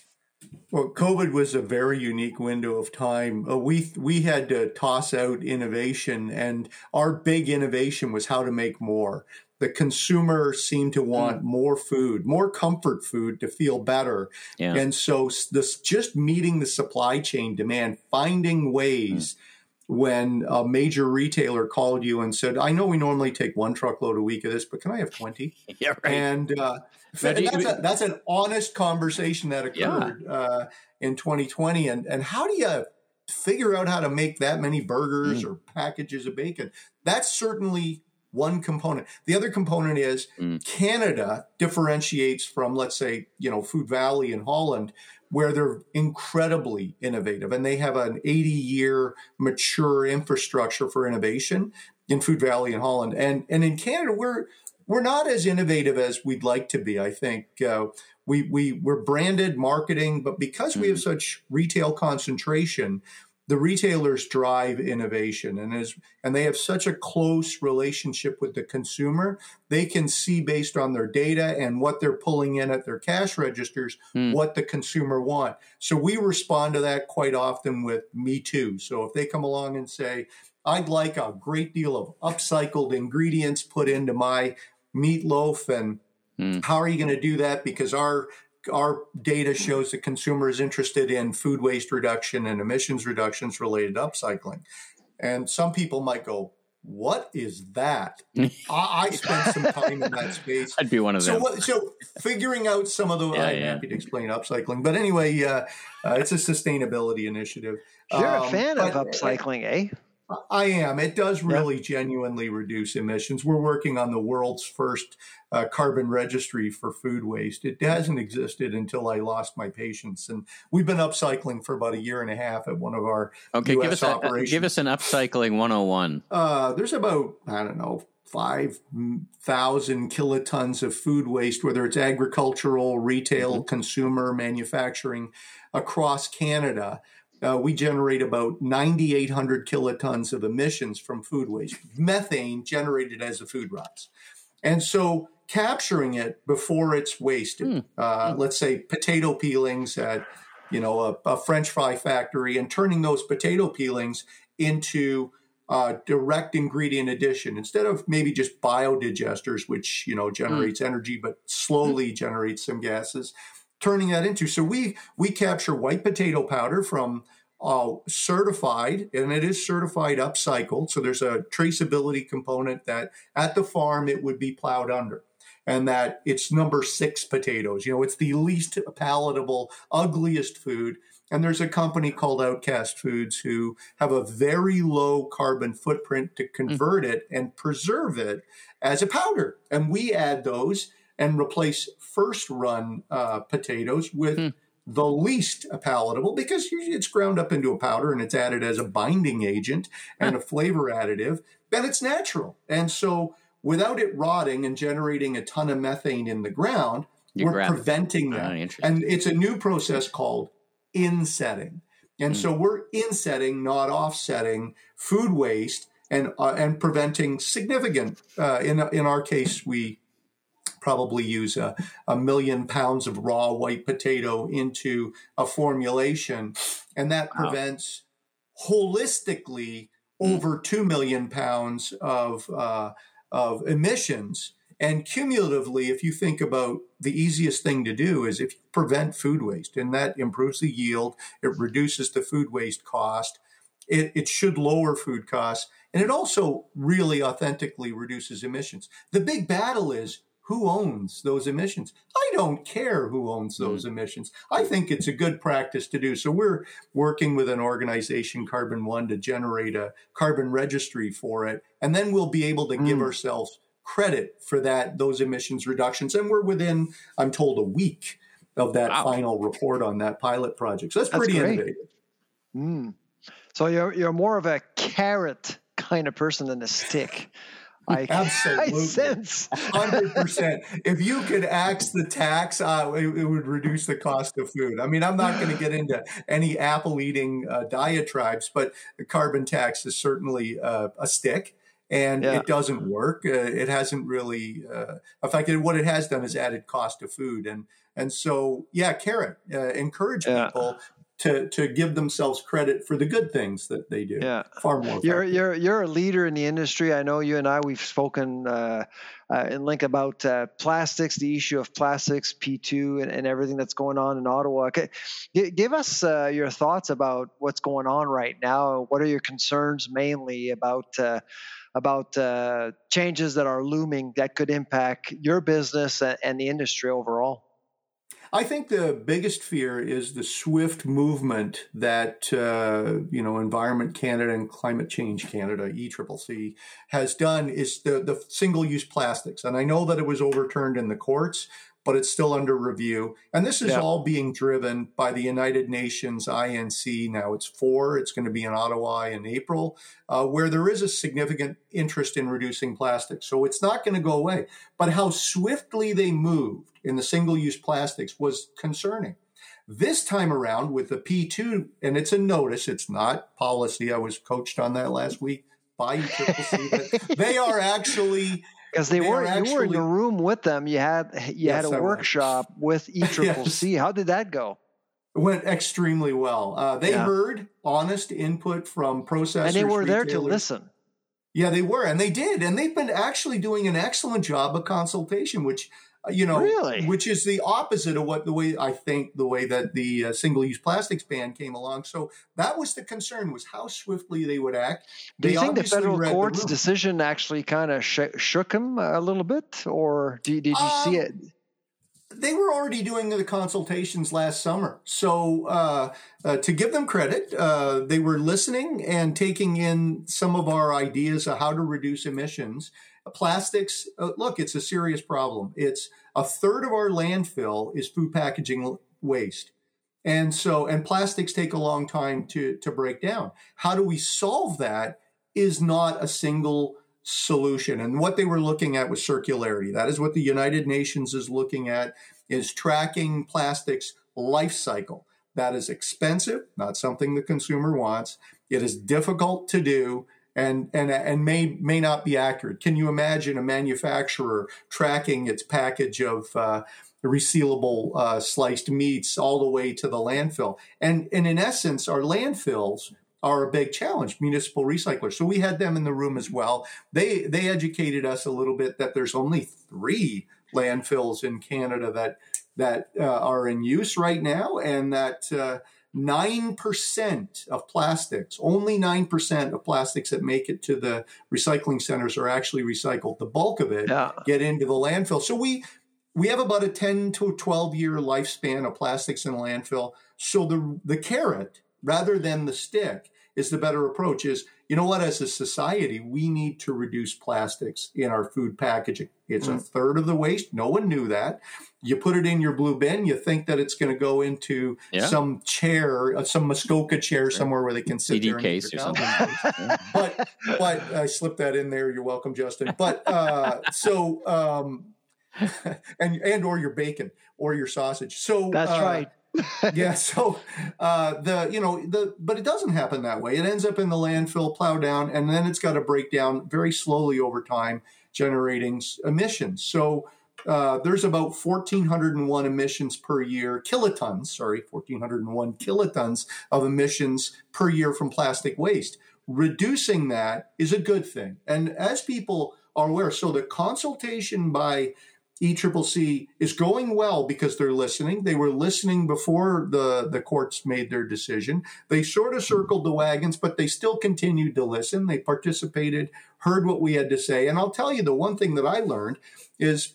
Well, COVID was a very unique window of time. Uh, we we had to toss out innovation, and our big innovation was how to make more. The consumer seemed to want mm. more food, more comfort food to feel better, yeah. and so this just meeting the supply chain demand, finding ways. Mm when a major retailer called you and said, "I know we normally take one truckload a week of this, but can I have 20? (laughs) Yeah, right. And uh, that's, a, that's an honest conversation that occurred uh, in 2020. And and how do you figure out how to make that many burgers or packages of bacon? That's certainly one component. The other component is Mm. Canada differentiates from, let's say, you know, Food Valley in Holland, where they're incredibly innovative and they have an 80 year mature infrastructure for innovation in Food Valley in Holland. And and in Canada, we're we're not as innovative as we'd like to be. I think uh, we we we're branded marketing, but because we have such retail concentration, the retailers drive innovation, and as and they have such a close relationship with the consumer, they can see based on their data and what they're pulling in at their cash registers Hmm. what the consumer want. So we respond to that quite often with Me Too. So if they come along and say, I'd like a great deal of upcycled ingredients put into my meatloaf and Hmm. how are you going to do that because our our data shows that consumer is interested in food waste reduction and emissions reductions related to upcycling and some people might go what is that (laughs) I, I spent some time in that space I'd be one of so them. what, so figuring out some of the Yeah, i'm yeah. happy to explain upcycling but anyway uh, uh, it's a sustainability initiative You're a Um, fan of but- upcycling, eh? I am. It does really genuinely reduce emissions. We're working on the world's first uh, carbon registry for food waste. It hasn't existed until I lost my patience, and we've been upcycling for about a year and a half at one of our Okay, U.S. give us a, operations. give us an upcycling 101. Uh, there's about I don't know five thousand kilotons of food waste, whether it's agricultural, retail, consumer, manufacturing, across Canada. Uh, we generate about 9,800 kilotons of emissions from food waste, methane generated as the food rots. And so capturing it before it's wasted, uh, let's say potato peelings at, you know, a, a French fry factory and turning those potato peelings into uh, direct ingredient addition. Instead of maybe just biodigesters, which, you know, generates energy, but slowly generates some gases turning that into. So we we capture white potato powder from uh, certified, and it is certified upcycled. So there's a traceability component that at the farm it would be plowed under. And that it's number six potatoes. You know, it's the least palatable, ugliest food. And there's a company called Outcast Foods who have a very low carbon footprint to convert it and preserve it as a powder. And we add those and replace first run uh, potatoes with the least palatable because it's ground up into a powder and it's added as a binding agent and a flavor additive, then it's natural. And so without it rotting and generating a ton of methane in the ground, You we're preventing Ah, that. interesting. and it's a new process called insetting. And so we're insetting, not offsetting food waste and uh, and preventing significant. Uh, in in our case, we probably use a, a million pounds of raw white potato into a formulation, and that Wow. prevents holistically over two million pounds of uh, of emissions. And cumulatively, if you think about the easiest thing to do is if you prevent food waste, and that improves the yield, it reduces the food waste cost, it, it should lower food costs, and it also really authentically reduces emissions. The big battle is who owns those emissions? I don't care who owns those emissions. I think it's a good practice to do. So we're working with an organization, Carbon One, to generate a carbon registry for it, and then we'll be able to give Mm. ourselves credit for that those emissions reductions. And we're within, I'm told, a week of that Wow. final report on that pilot project. So that's, That's pretty great. innovative. Mm. So you're you're more of a carrot kind of person than a stick. I, (laughs) I Absolutely. sense. Hundred percent. If you could axe the tax, uh, it, it would reduce the cost of food. I mean, I'm not going to get into any apple eating uh, diatribes, but the carbon tax is certainly uh, a stick, and Yeah. it doesn't work. Uh, it hasn't really uh, affected. What it has done is added cost of food, and and so yeah, carrot. Uh, encourage Yeah. people to to give themselves credit for the good things that they do. Yeah, far more. You're you're you're a leader in the industry. I know you and I we've spoken uh, uh, in link about uh, plastics, the issue of plastics, P2, and, and, everything that's going on in Ottawa. Okay. G- give us uh, your thoughts about what's going on right now. What are your concerns mainly about? Uh, about uh, changes that are looming that could impact your business and the industry overall? I think the biggest fear is the swift movement that uh, you know Environment Canada and Climate Change Canada (ECCC) has done is the the single use plastics, and I know that it was overturned in the courts, but it's still under review. And this is yeah. all being driven by the United Nations INC. Now it's four, it's going to be in Ottawa in April, uh, where there is a significant interest in reducing plastic. So it's not going to go away. But how swiftly they moved in the single use plastics was concerning. This time around with the P2, and it's a notice, it's not policy. I was coached on that last week by ECCC, but (laughs) they are actually because they, they were actually, you were in the room with them. You had you yes, had a I workshop was. with (laughs) ECCC. yes. How did that go? It went extremely well. Uh, they yeah. heard honest input from processors, and they were there to listen. Yeah, they were, and they did, and they've been actually doing an excellent job of consultation, which you know, really? which is the opposite of what the way I think the way that the uh, single-use plastics ban came along. So that was the concern was how swiftly they would act. Do they you think the federal court's the decision actually kind of sh- shook them a little bit, or did, did you um, see it? They were already doing the consultations last summer. So, uh, uh, to give them credit, uh, they were listening and taking in some of our ideas of how to reduce emissions Plastics, uh, look, it's a serious problem. It's a third of our landfill is food packaging waste. And so, and plastics take a long time to, to break down. How do we solve that is not a single solution. And what they were looking at was circularity. That is what the United Nations is looking at is tracking plastics life cycle. That is expensive, not something the consumer wants. It is difficult to do and and and may may not be accurate. Can you imagine a manufacturer tracking its package of uh, resealable uh, sliced meats all the way to the landfill? And and in essence, our landfills are a big challenge. Municipal recyclers. So we had them in the room as well. They they educated us a little bit that there's only three landfills in Canada that that uh, are in use right now, and that uh, 9% of plastics, only 9% of plastics that make it to the recycling centers are actually recycled. The bulk of it yeah. get into the landfill. So we we have about a 10 to 12 year lifespan of plastics in a landfill. So the the carrot rather than the stick is the better approach is you know what as a society we need to reduce plastics in our food packaging. It's mm. a third of the waste. No one knew that. You put it in your blue bin you think that it's going to go into yeah. some chair uh, some muskoka chair somewhere where they can sit CD there case or something. (laughs) But but i slipped that in there. You're welcome justin. But uh, so um, (laughs) and and or your bacon or your sausage. So that's uh, right (laughs) yeah. So uh, the you know the but it doesn't happen that way. It ends up in the landfill, plow down, and then it's got to break down very slowly over time, generating emissions. So uh, there's about 1,401 emissions per year, kilotons. Sorry, 1,401 kilotons of emissions per year from plastic waste. Reducing that is a good thing, and as people are aware, so the consultation by ECCC is going well because they're listening. They were listening before the, the courts made their decision. They sort of circled the wagons, but they still continued to listen. They participated, heard what we had to say. And I'll tell you the one thing that I learned is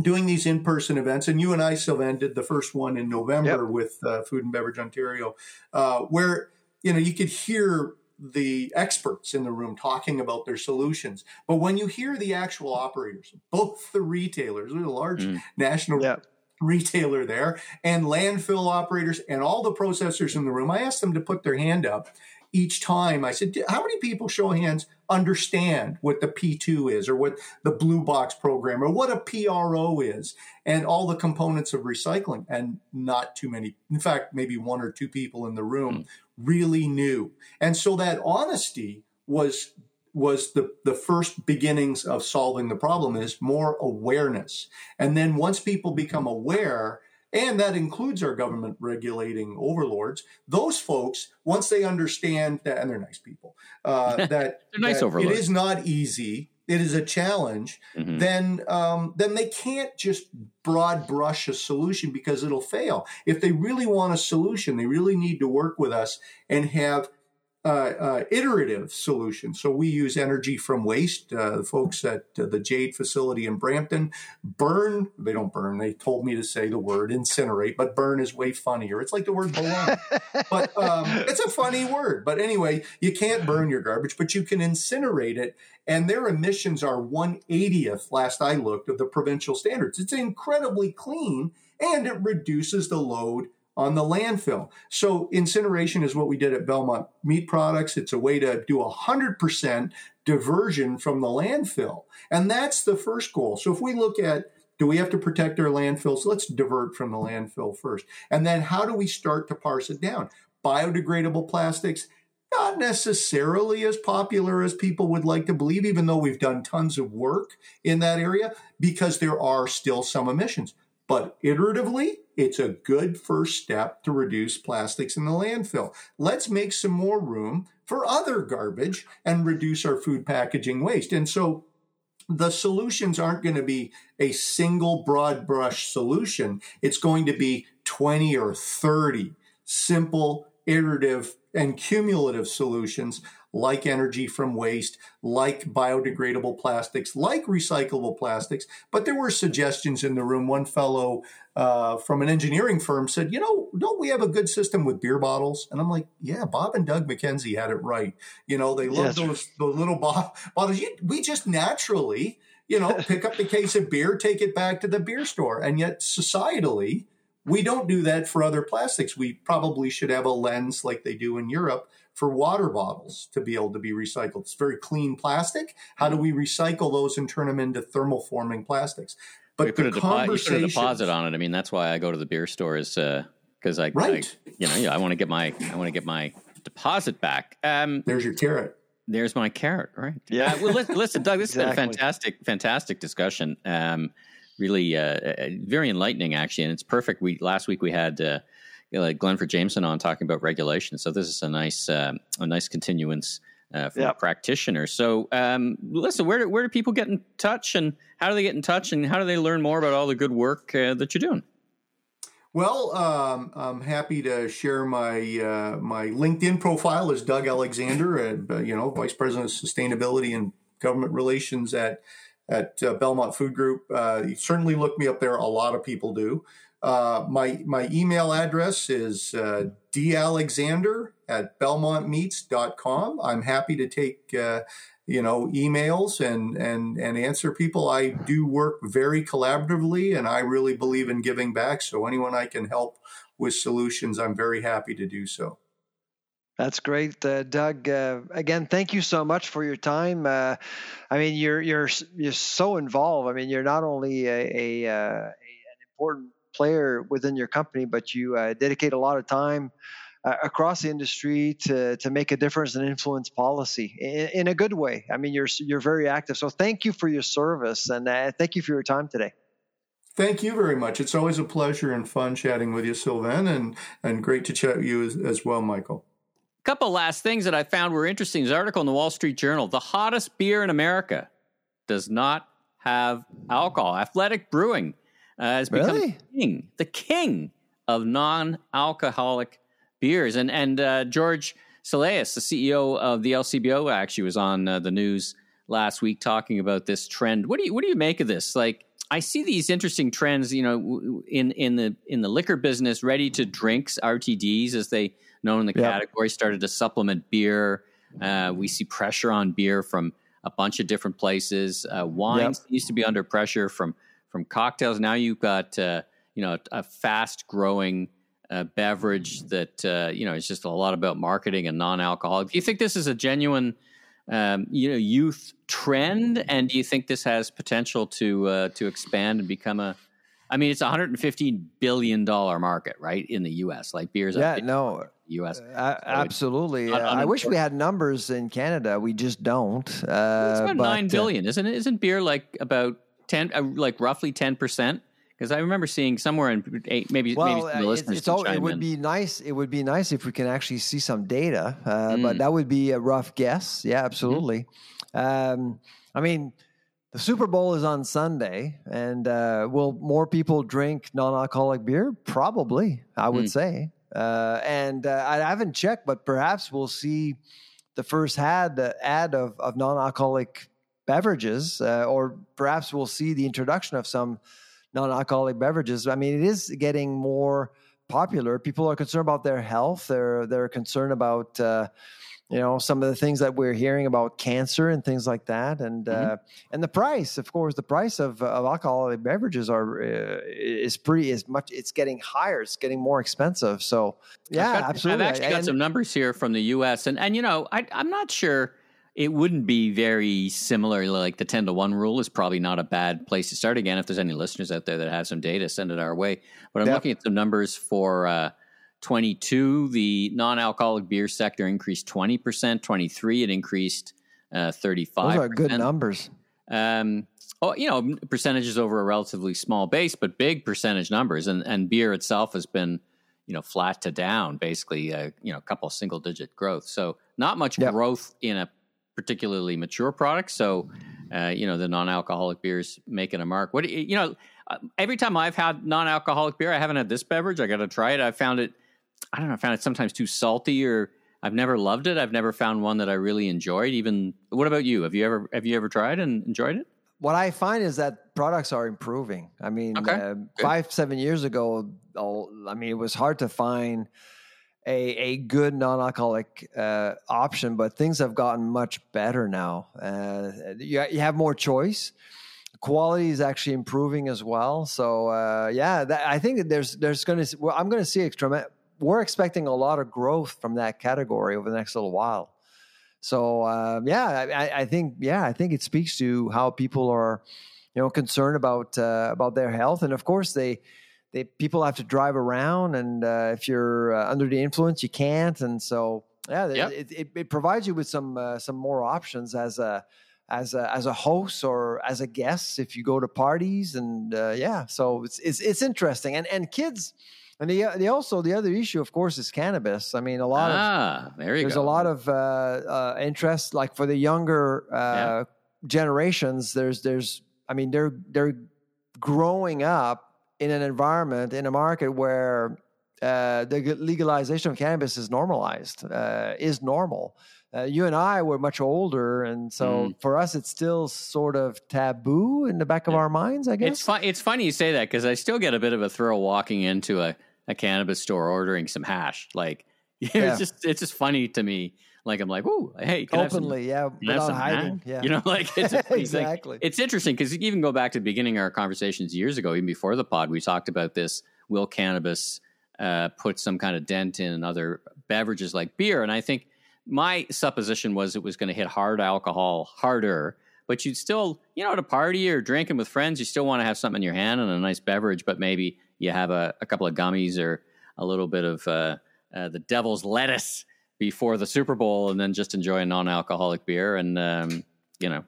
doing these in-person events, and you and I, Sylvain did the first one in November yep. with uh, Food and Beverage Ontario, uh, where you know you could hear the experts in the room talking about their solutions. But when you hear the actual operators, both the retailers, there's a large mm. national yeah. retailer there, and landfill operators and all the processors in the room, I asked them to put their hand up each time. I said, How many people, show hands, understand what the P2 is or what the Blue Box program or what a PRO is and all the components of recycling? And not too many. In fact, maybe one or two people in the room mm really knew. And so that honesty was was the, the first beginnings of solving the problem is more awareness. And then once people become aware, and that includes our government regulating overlords. Those folks, once they understand that, and they're nice people, uh, (laughs) that, they're nice that overlords. it is not easy, it is a challenge, Mhm. then um, then they can't just broad brush a solution because it'll fail. If they really want a solution, they really need to work with us and have uh, uh, iterative solution. So we use energy from waste. Uh, the folks at uh, the Jade facility in Brampton burn. They don't burn. They told me to say the word incinerate, but burn is way funnier. It's like the word baloney, (laughs) but um, it's a funny word. But anyway, you can't burn your garbage, but you can incinerate it. And their emissions are 180th, last I looked, of the provincial standards. It's incredibly clean and it reduces the load on the landfill. So incineration is what we did at Belmont Meat Products. It's a way to do 100% diversion from the landfill. And that's the first goal. So if we look at do we have to protect our landfills? Let's divert from the landfill first. And then how do we start to parse it down? Biodegradable plastics, not necessarily as popular as people would like to believe, even though we've done tons of work in that area, because there are still some emissions. But iteratively, it's a good first step to reduce plastics in the landfill. Let's make some more room for other garbage and reduce our food packaging waste. And so the solutions aren't going to be a single broad brush solution. It's going to be 20 or 30 simple, iterative, and cumulative solutions like energy from waste, like biodegradable plastics, like recyclable plastics. But there were suggestions in the room. One fellow uh, from an engineering firm said, You know, don't we have a good system with beer bottles? And I'm like, Yeah, Bob and Doug McKenzie had it right. You know, they love Yes. those, those little bo- bottles. You, we just naturally, you know, pick up the case of beer, take it back to the beer store. And yet, societally, we don't do that for other plastics. We probably should have a lens like they do in Europe for water bottles to be able to be recycled. It's very clean plastic. How do we recycle those and turn them into thermoforming plastics? But you put, a the depo- you put a deposit on it. I mean, that's why I go to the beer store is because I, Right. I, you know, yeah, I want to get my, I want to get my deposit back. Um, There's your carrot. there's my carrot, right? Yeah. Uh, well, listen, listen, Doug, this has been a (laughs) fantastic, fantastic discussion. Um, really, uh, uh, very enlightening, actually, and it's perfect. We last week we had uh, Glenford Jameson on talking about regulation, so this is a nice, um, a nice continuance. Uh, a Yep. practitioner. So, um, listen, where do, where do people get in touch, and how do they get in touch, and how do they learn more about all the good work uh, that you're doing? Well, um, I'm happy to share my uh, my LinkedIn profile as Doug Alexander, and uh, you know, Vice President of Sustainability and Government Relations at at uh, Belmont Food Group. Uh, you certainly look me up there. A lot of people do. Uh, my my email address is uh, dalexander at belmontmeats.com. I'm happy to take uh, you know emails and and and answer people. I do work very collaboratively, and I really believe in giving back. So anyone I can help with solutions, I'm very happy to do so. That's great, uh, Doug. Uh, again, thank you so much for your time. Uh, I mean, you're you're you're so involved. I mean, you're not only a, a, uh, a an important player within your company, but you uh, dedicate a lot of time uh, across the industry to to make a difference and influence policy in, in a good way. I mean, you're you're very active. So thank you for your service and uh, thank you for your time today. Thank you very much. It's always a pleasure and fun chatting with you, Sylvain, and and great to chat with you as, as well, Michael. Couple last things that I found were interesting. This article in the Wall Street Journal: the hottest beer in America does not have alcohol. Athletic Brewing uh, has become Really? the king, the king of non-alcoholic beers. And and uh, George Soleas, the CEO of the LCBO, actually was on uh, the news last week talking about this trend. What do you what do you make of this? Like, I see these interesting trends, you know, in in the in the liquor business, ready to drinks (RTDs) as they known in the Yeah. category, started to supplement beer. Uh, we see pressure on beer from a bunch of different places. Uh, wines used to be under pressure from from cocktails. Now you've got uh, you know a, fast growing uh, beverage that uh, you know is just a lot about marketing and non-alcoholic. Do you think this is a genuine um, you know youth trend, and do you think this has potential to uh, to expand and become a I mean, it's a 115 billion dollar market, right, in the U.S. Like beers, Yeah, no, U.S. A- absolutely. not Uh, I wish we had numbers in Canada. We just don't. Uh, It's about but, nine uh, isn't it? Isn't beer like about ten, uh, like roughly ten percent Because I remember seeing somewhere in eight, maybe well, maybe the uh, listeners. it's, it's all, it would in. be nice. It would be nice if we can actually see some data, uh, Mm. but that would be a rough guess. Yeah, Mm-hmm. absolutely. Um, I mean, the Super Bowl is on Sunday, and uh, will more people drink non-alcoholic beer? Probably, I would Mm. say. Uh, and uh, I haven't checked, but perhaps we'll see the first ad uh, ad of, of non-alcoholic beverages, uh, or perhaps we'll see the introduction of some non-alcoholic beverages. I mean, it is getting more popular. People are concerned about their health. They're they're concerned about uh, you know some of the things that we're hearing about cancer and things like that, and uh, and the price, of course, the price of, of alcoholic beverages are uh, is pretty is much. It's getting higher. It's getting more expensive. So yeah, I've got- absolutely. I've actually got And- some numbers here from the U.S. and and you know I, I'm not sure it wouldn't be very similar. Like the ten to one rule is probably not a bad place to start. Again, if there's any listeners out there that have some data, send it our way. But I'm Yeah. looking at the numbers for. Uh, 22, the non-alcoholic beer sector increased 20%. 23, it increased uh, 35. Those are good numbers. Um, oh, you know, percentages over a relatively small base, but big percentage numbers. And and beer itself has been, you know, flat to down, basically, uh, you know, a couple single digit growth. So not much Yep. growth in a particularly mature product. So, uh, you know, the non-alcoholic beers making a mark. What you know? uh, Every time I've had non-alcoholic beer, I haven't had this beverage. I got to try it. I found it. I don't know. I found it sometimes too salty, or I've never loved it. I've never found one that I really enjoyed. Even what about you? Have you ever have you ever tried and enjoyed it? What I find is that products are improving. I mean, Okay, uh, five seven years ago, I mean, it was hard to find a a good non-alcoholic uh, option, but things have gotten much better now. Uh, you you have more choice. Quality is actually improving as well. So uh, yeah, that, I think that there's there's going to well, I'm going to see extreme. We're expecting a lot of growth from that category over the next little while. So uh, yeah, I, I think yeah, I think it speaks to how people are, you know, concerned about uh, about their health, and of course they they people have to drive around, and uh, if you're uh, under the influence, you can't, and so yeah, Yep. it, it, it provides you with some uh, some more options as a as a as a host or as a guest if you go to parties, and uh, yeah, so it's it's it's interesting, and and kids. And the, the also the other issue, of course, is cannabis. I mean, a lot of ah, there you there's go. a lot of uh, uh, interest like for the younger uh, generations there's there's i mean they're they're growing up in an environment in a market where uh, the legalization of cannabis is normalized uh, is normal uh, you and i were much older and so for us it's still sort of taboo in the back of Yeah. our minds i guess It's fun. It's funny you say that because I still get a bit of a thrill walking into a, a cannabis store ordering some hash. Like (laughs) it's Yeah. just it's just funny to me. Like I'm like, ooh, hey, have some- openly yeah can I have without hiding hash? yeah You know, (laughs) like (laughs) it's thing. exactly It's interesting because you even go back to the beginning of our conversations years ago, even before the pod, we talked about this. Will cannabis uh, put some kind of dent in other beverages like beer? And I think my supposition was it was going to hit hard alcohol harder, but you'd still, you know, at a party or drinking with friends, you still want to have something in your hand and a nice beverage, but maybe you have a, a couple of gummies or a little bit of uh, uh, the devil's lettuce before the Super Bowl and then just enjoy a non alcoholic beer. And, um, you know,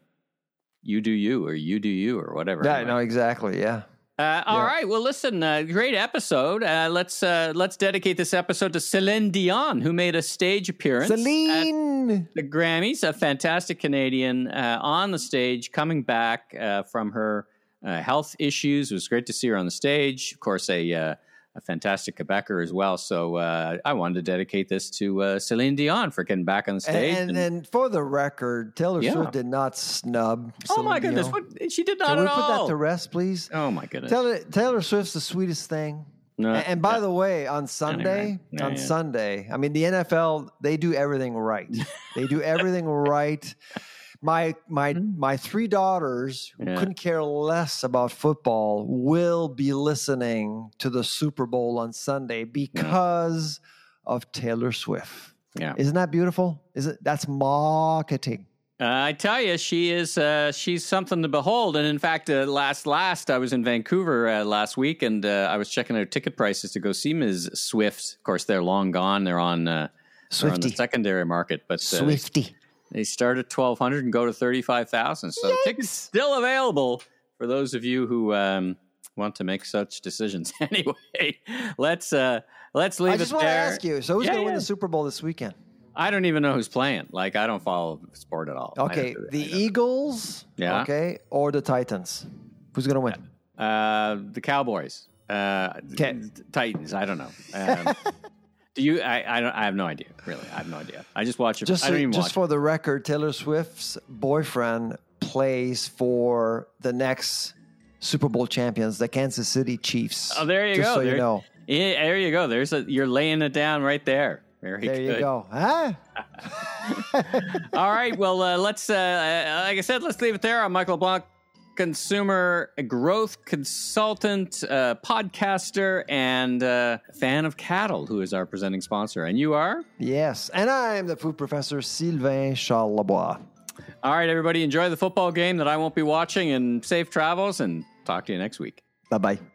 you do you or you do you or whatever. yeah Anyway. no exactly yeah Uh, all Yeah. right. Well, listen, uh, great episode. Uh, let's uh, let's dedicate this episode to Celine Dion, who made a stage appearance at celine the Grammys. A fantastic Canadian uh, on the stage, coming back uh, from her uh, health issues. It was great to see her on the stage. Of course, a uh, a fantastic Quebecer as well. So uh, I wanted to dedicate this to uh, Celine Dion for getting back on the stage. And, and, and for the record, Taylor Yeah. Swift did not snub. oh my goodness, what she did not Can we at put that to rest, please? oh my goodness. Taylor, Taylor Swift's the sweetest thing. No, and, and by yeah. the way, on Sunday, Yeah, on yeah. Sunday, I mean the NFL, they do everything right. (laughs) they do everything right. My my my three daughters who Hmm. Yeah. couldn't care less about football will be listening to the Super Bowl on Sunday because of Taylor Swift. yeah. Isn't that beautiful? Is it? That's marketing. Uh, I tell you, she is uh, she's something to behold. And in fact, uh, last last I was in Vancouver uh, last week, and uh, I was checking out ticket prices to go see Ms. Swift. Of course, they're long gone. They're on uh, they're on the secondary market, but Swifty. They start at twelve hundred and go to thirty five thousand. So tickets still available for those of you who um, want to make such decisions. (laughs) anyway, let's uh let's leave I just it want to ask you. So who's Yeah, going to win the Super Bowl this weekend? I don't even know who's playing. Like I don't follow sport at all. Okay, the Eagles. Yeah. Okay, or the Titans. Who's going to win? Uh, the Cowboys. Uh. Titans. I don't know. (laughs) Um, do you? I, I don't. I have no idea. Really, I have no idea. I just watch it. Just I don't so- even just for the record, Taylor Swift's boyfriend plays for the next Super Bowl champions, the Kansas City Chiefs. Oh, there you just go. So there, you know. Yeah, there you go. There's a. You're laying it down right there. Very There good. you go. Huh? (laughs) All right. Well, uh, let's. Uh, uh, like I said, let's leave it there. I'm Michael LeBlanc, consumer growth consultant, uh, podcaster, and uh, fan of Caddle, who is our presenting sponsor. And you are. Yes. And I'm the food professor, Sylvain Charlebois. All right, everybody. Enjoy the football game that I won't be watching, and safe travels. And talk to you next week. Bye bye.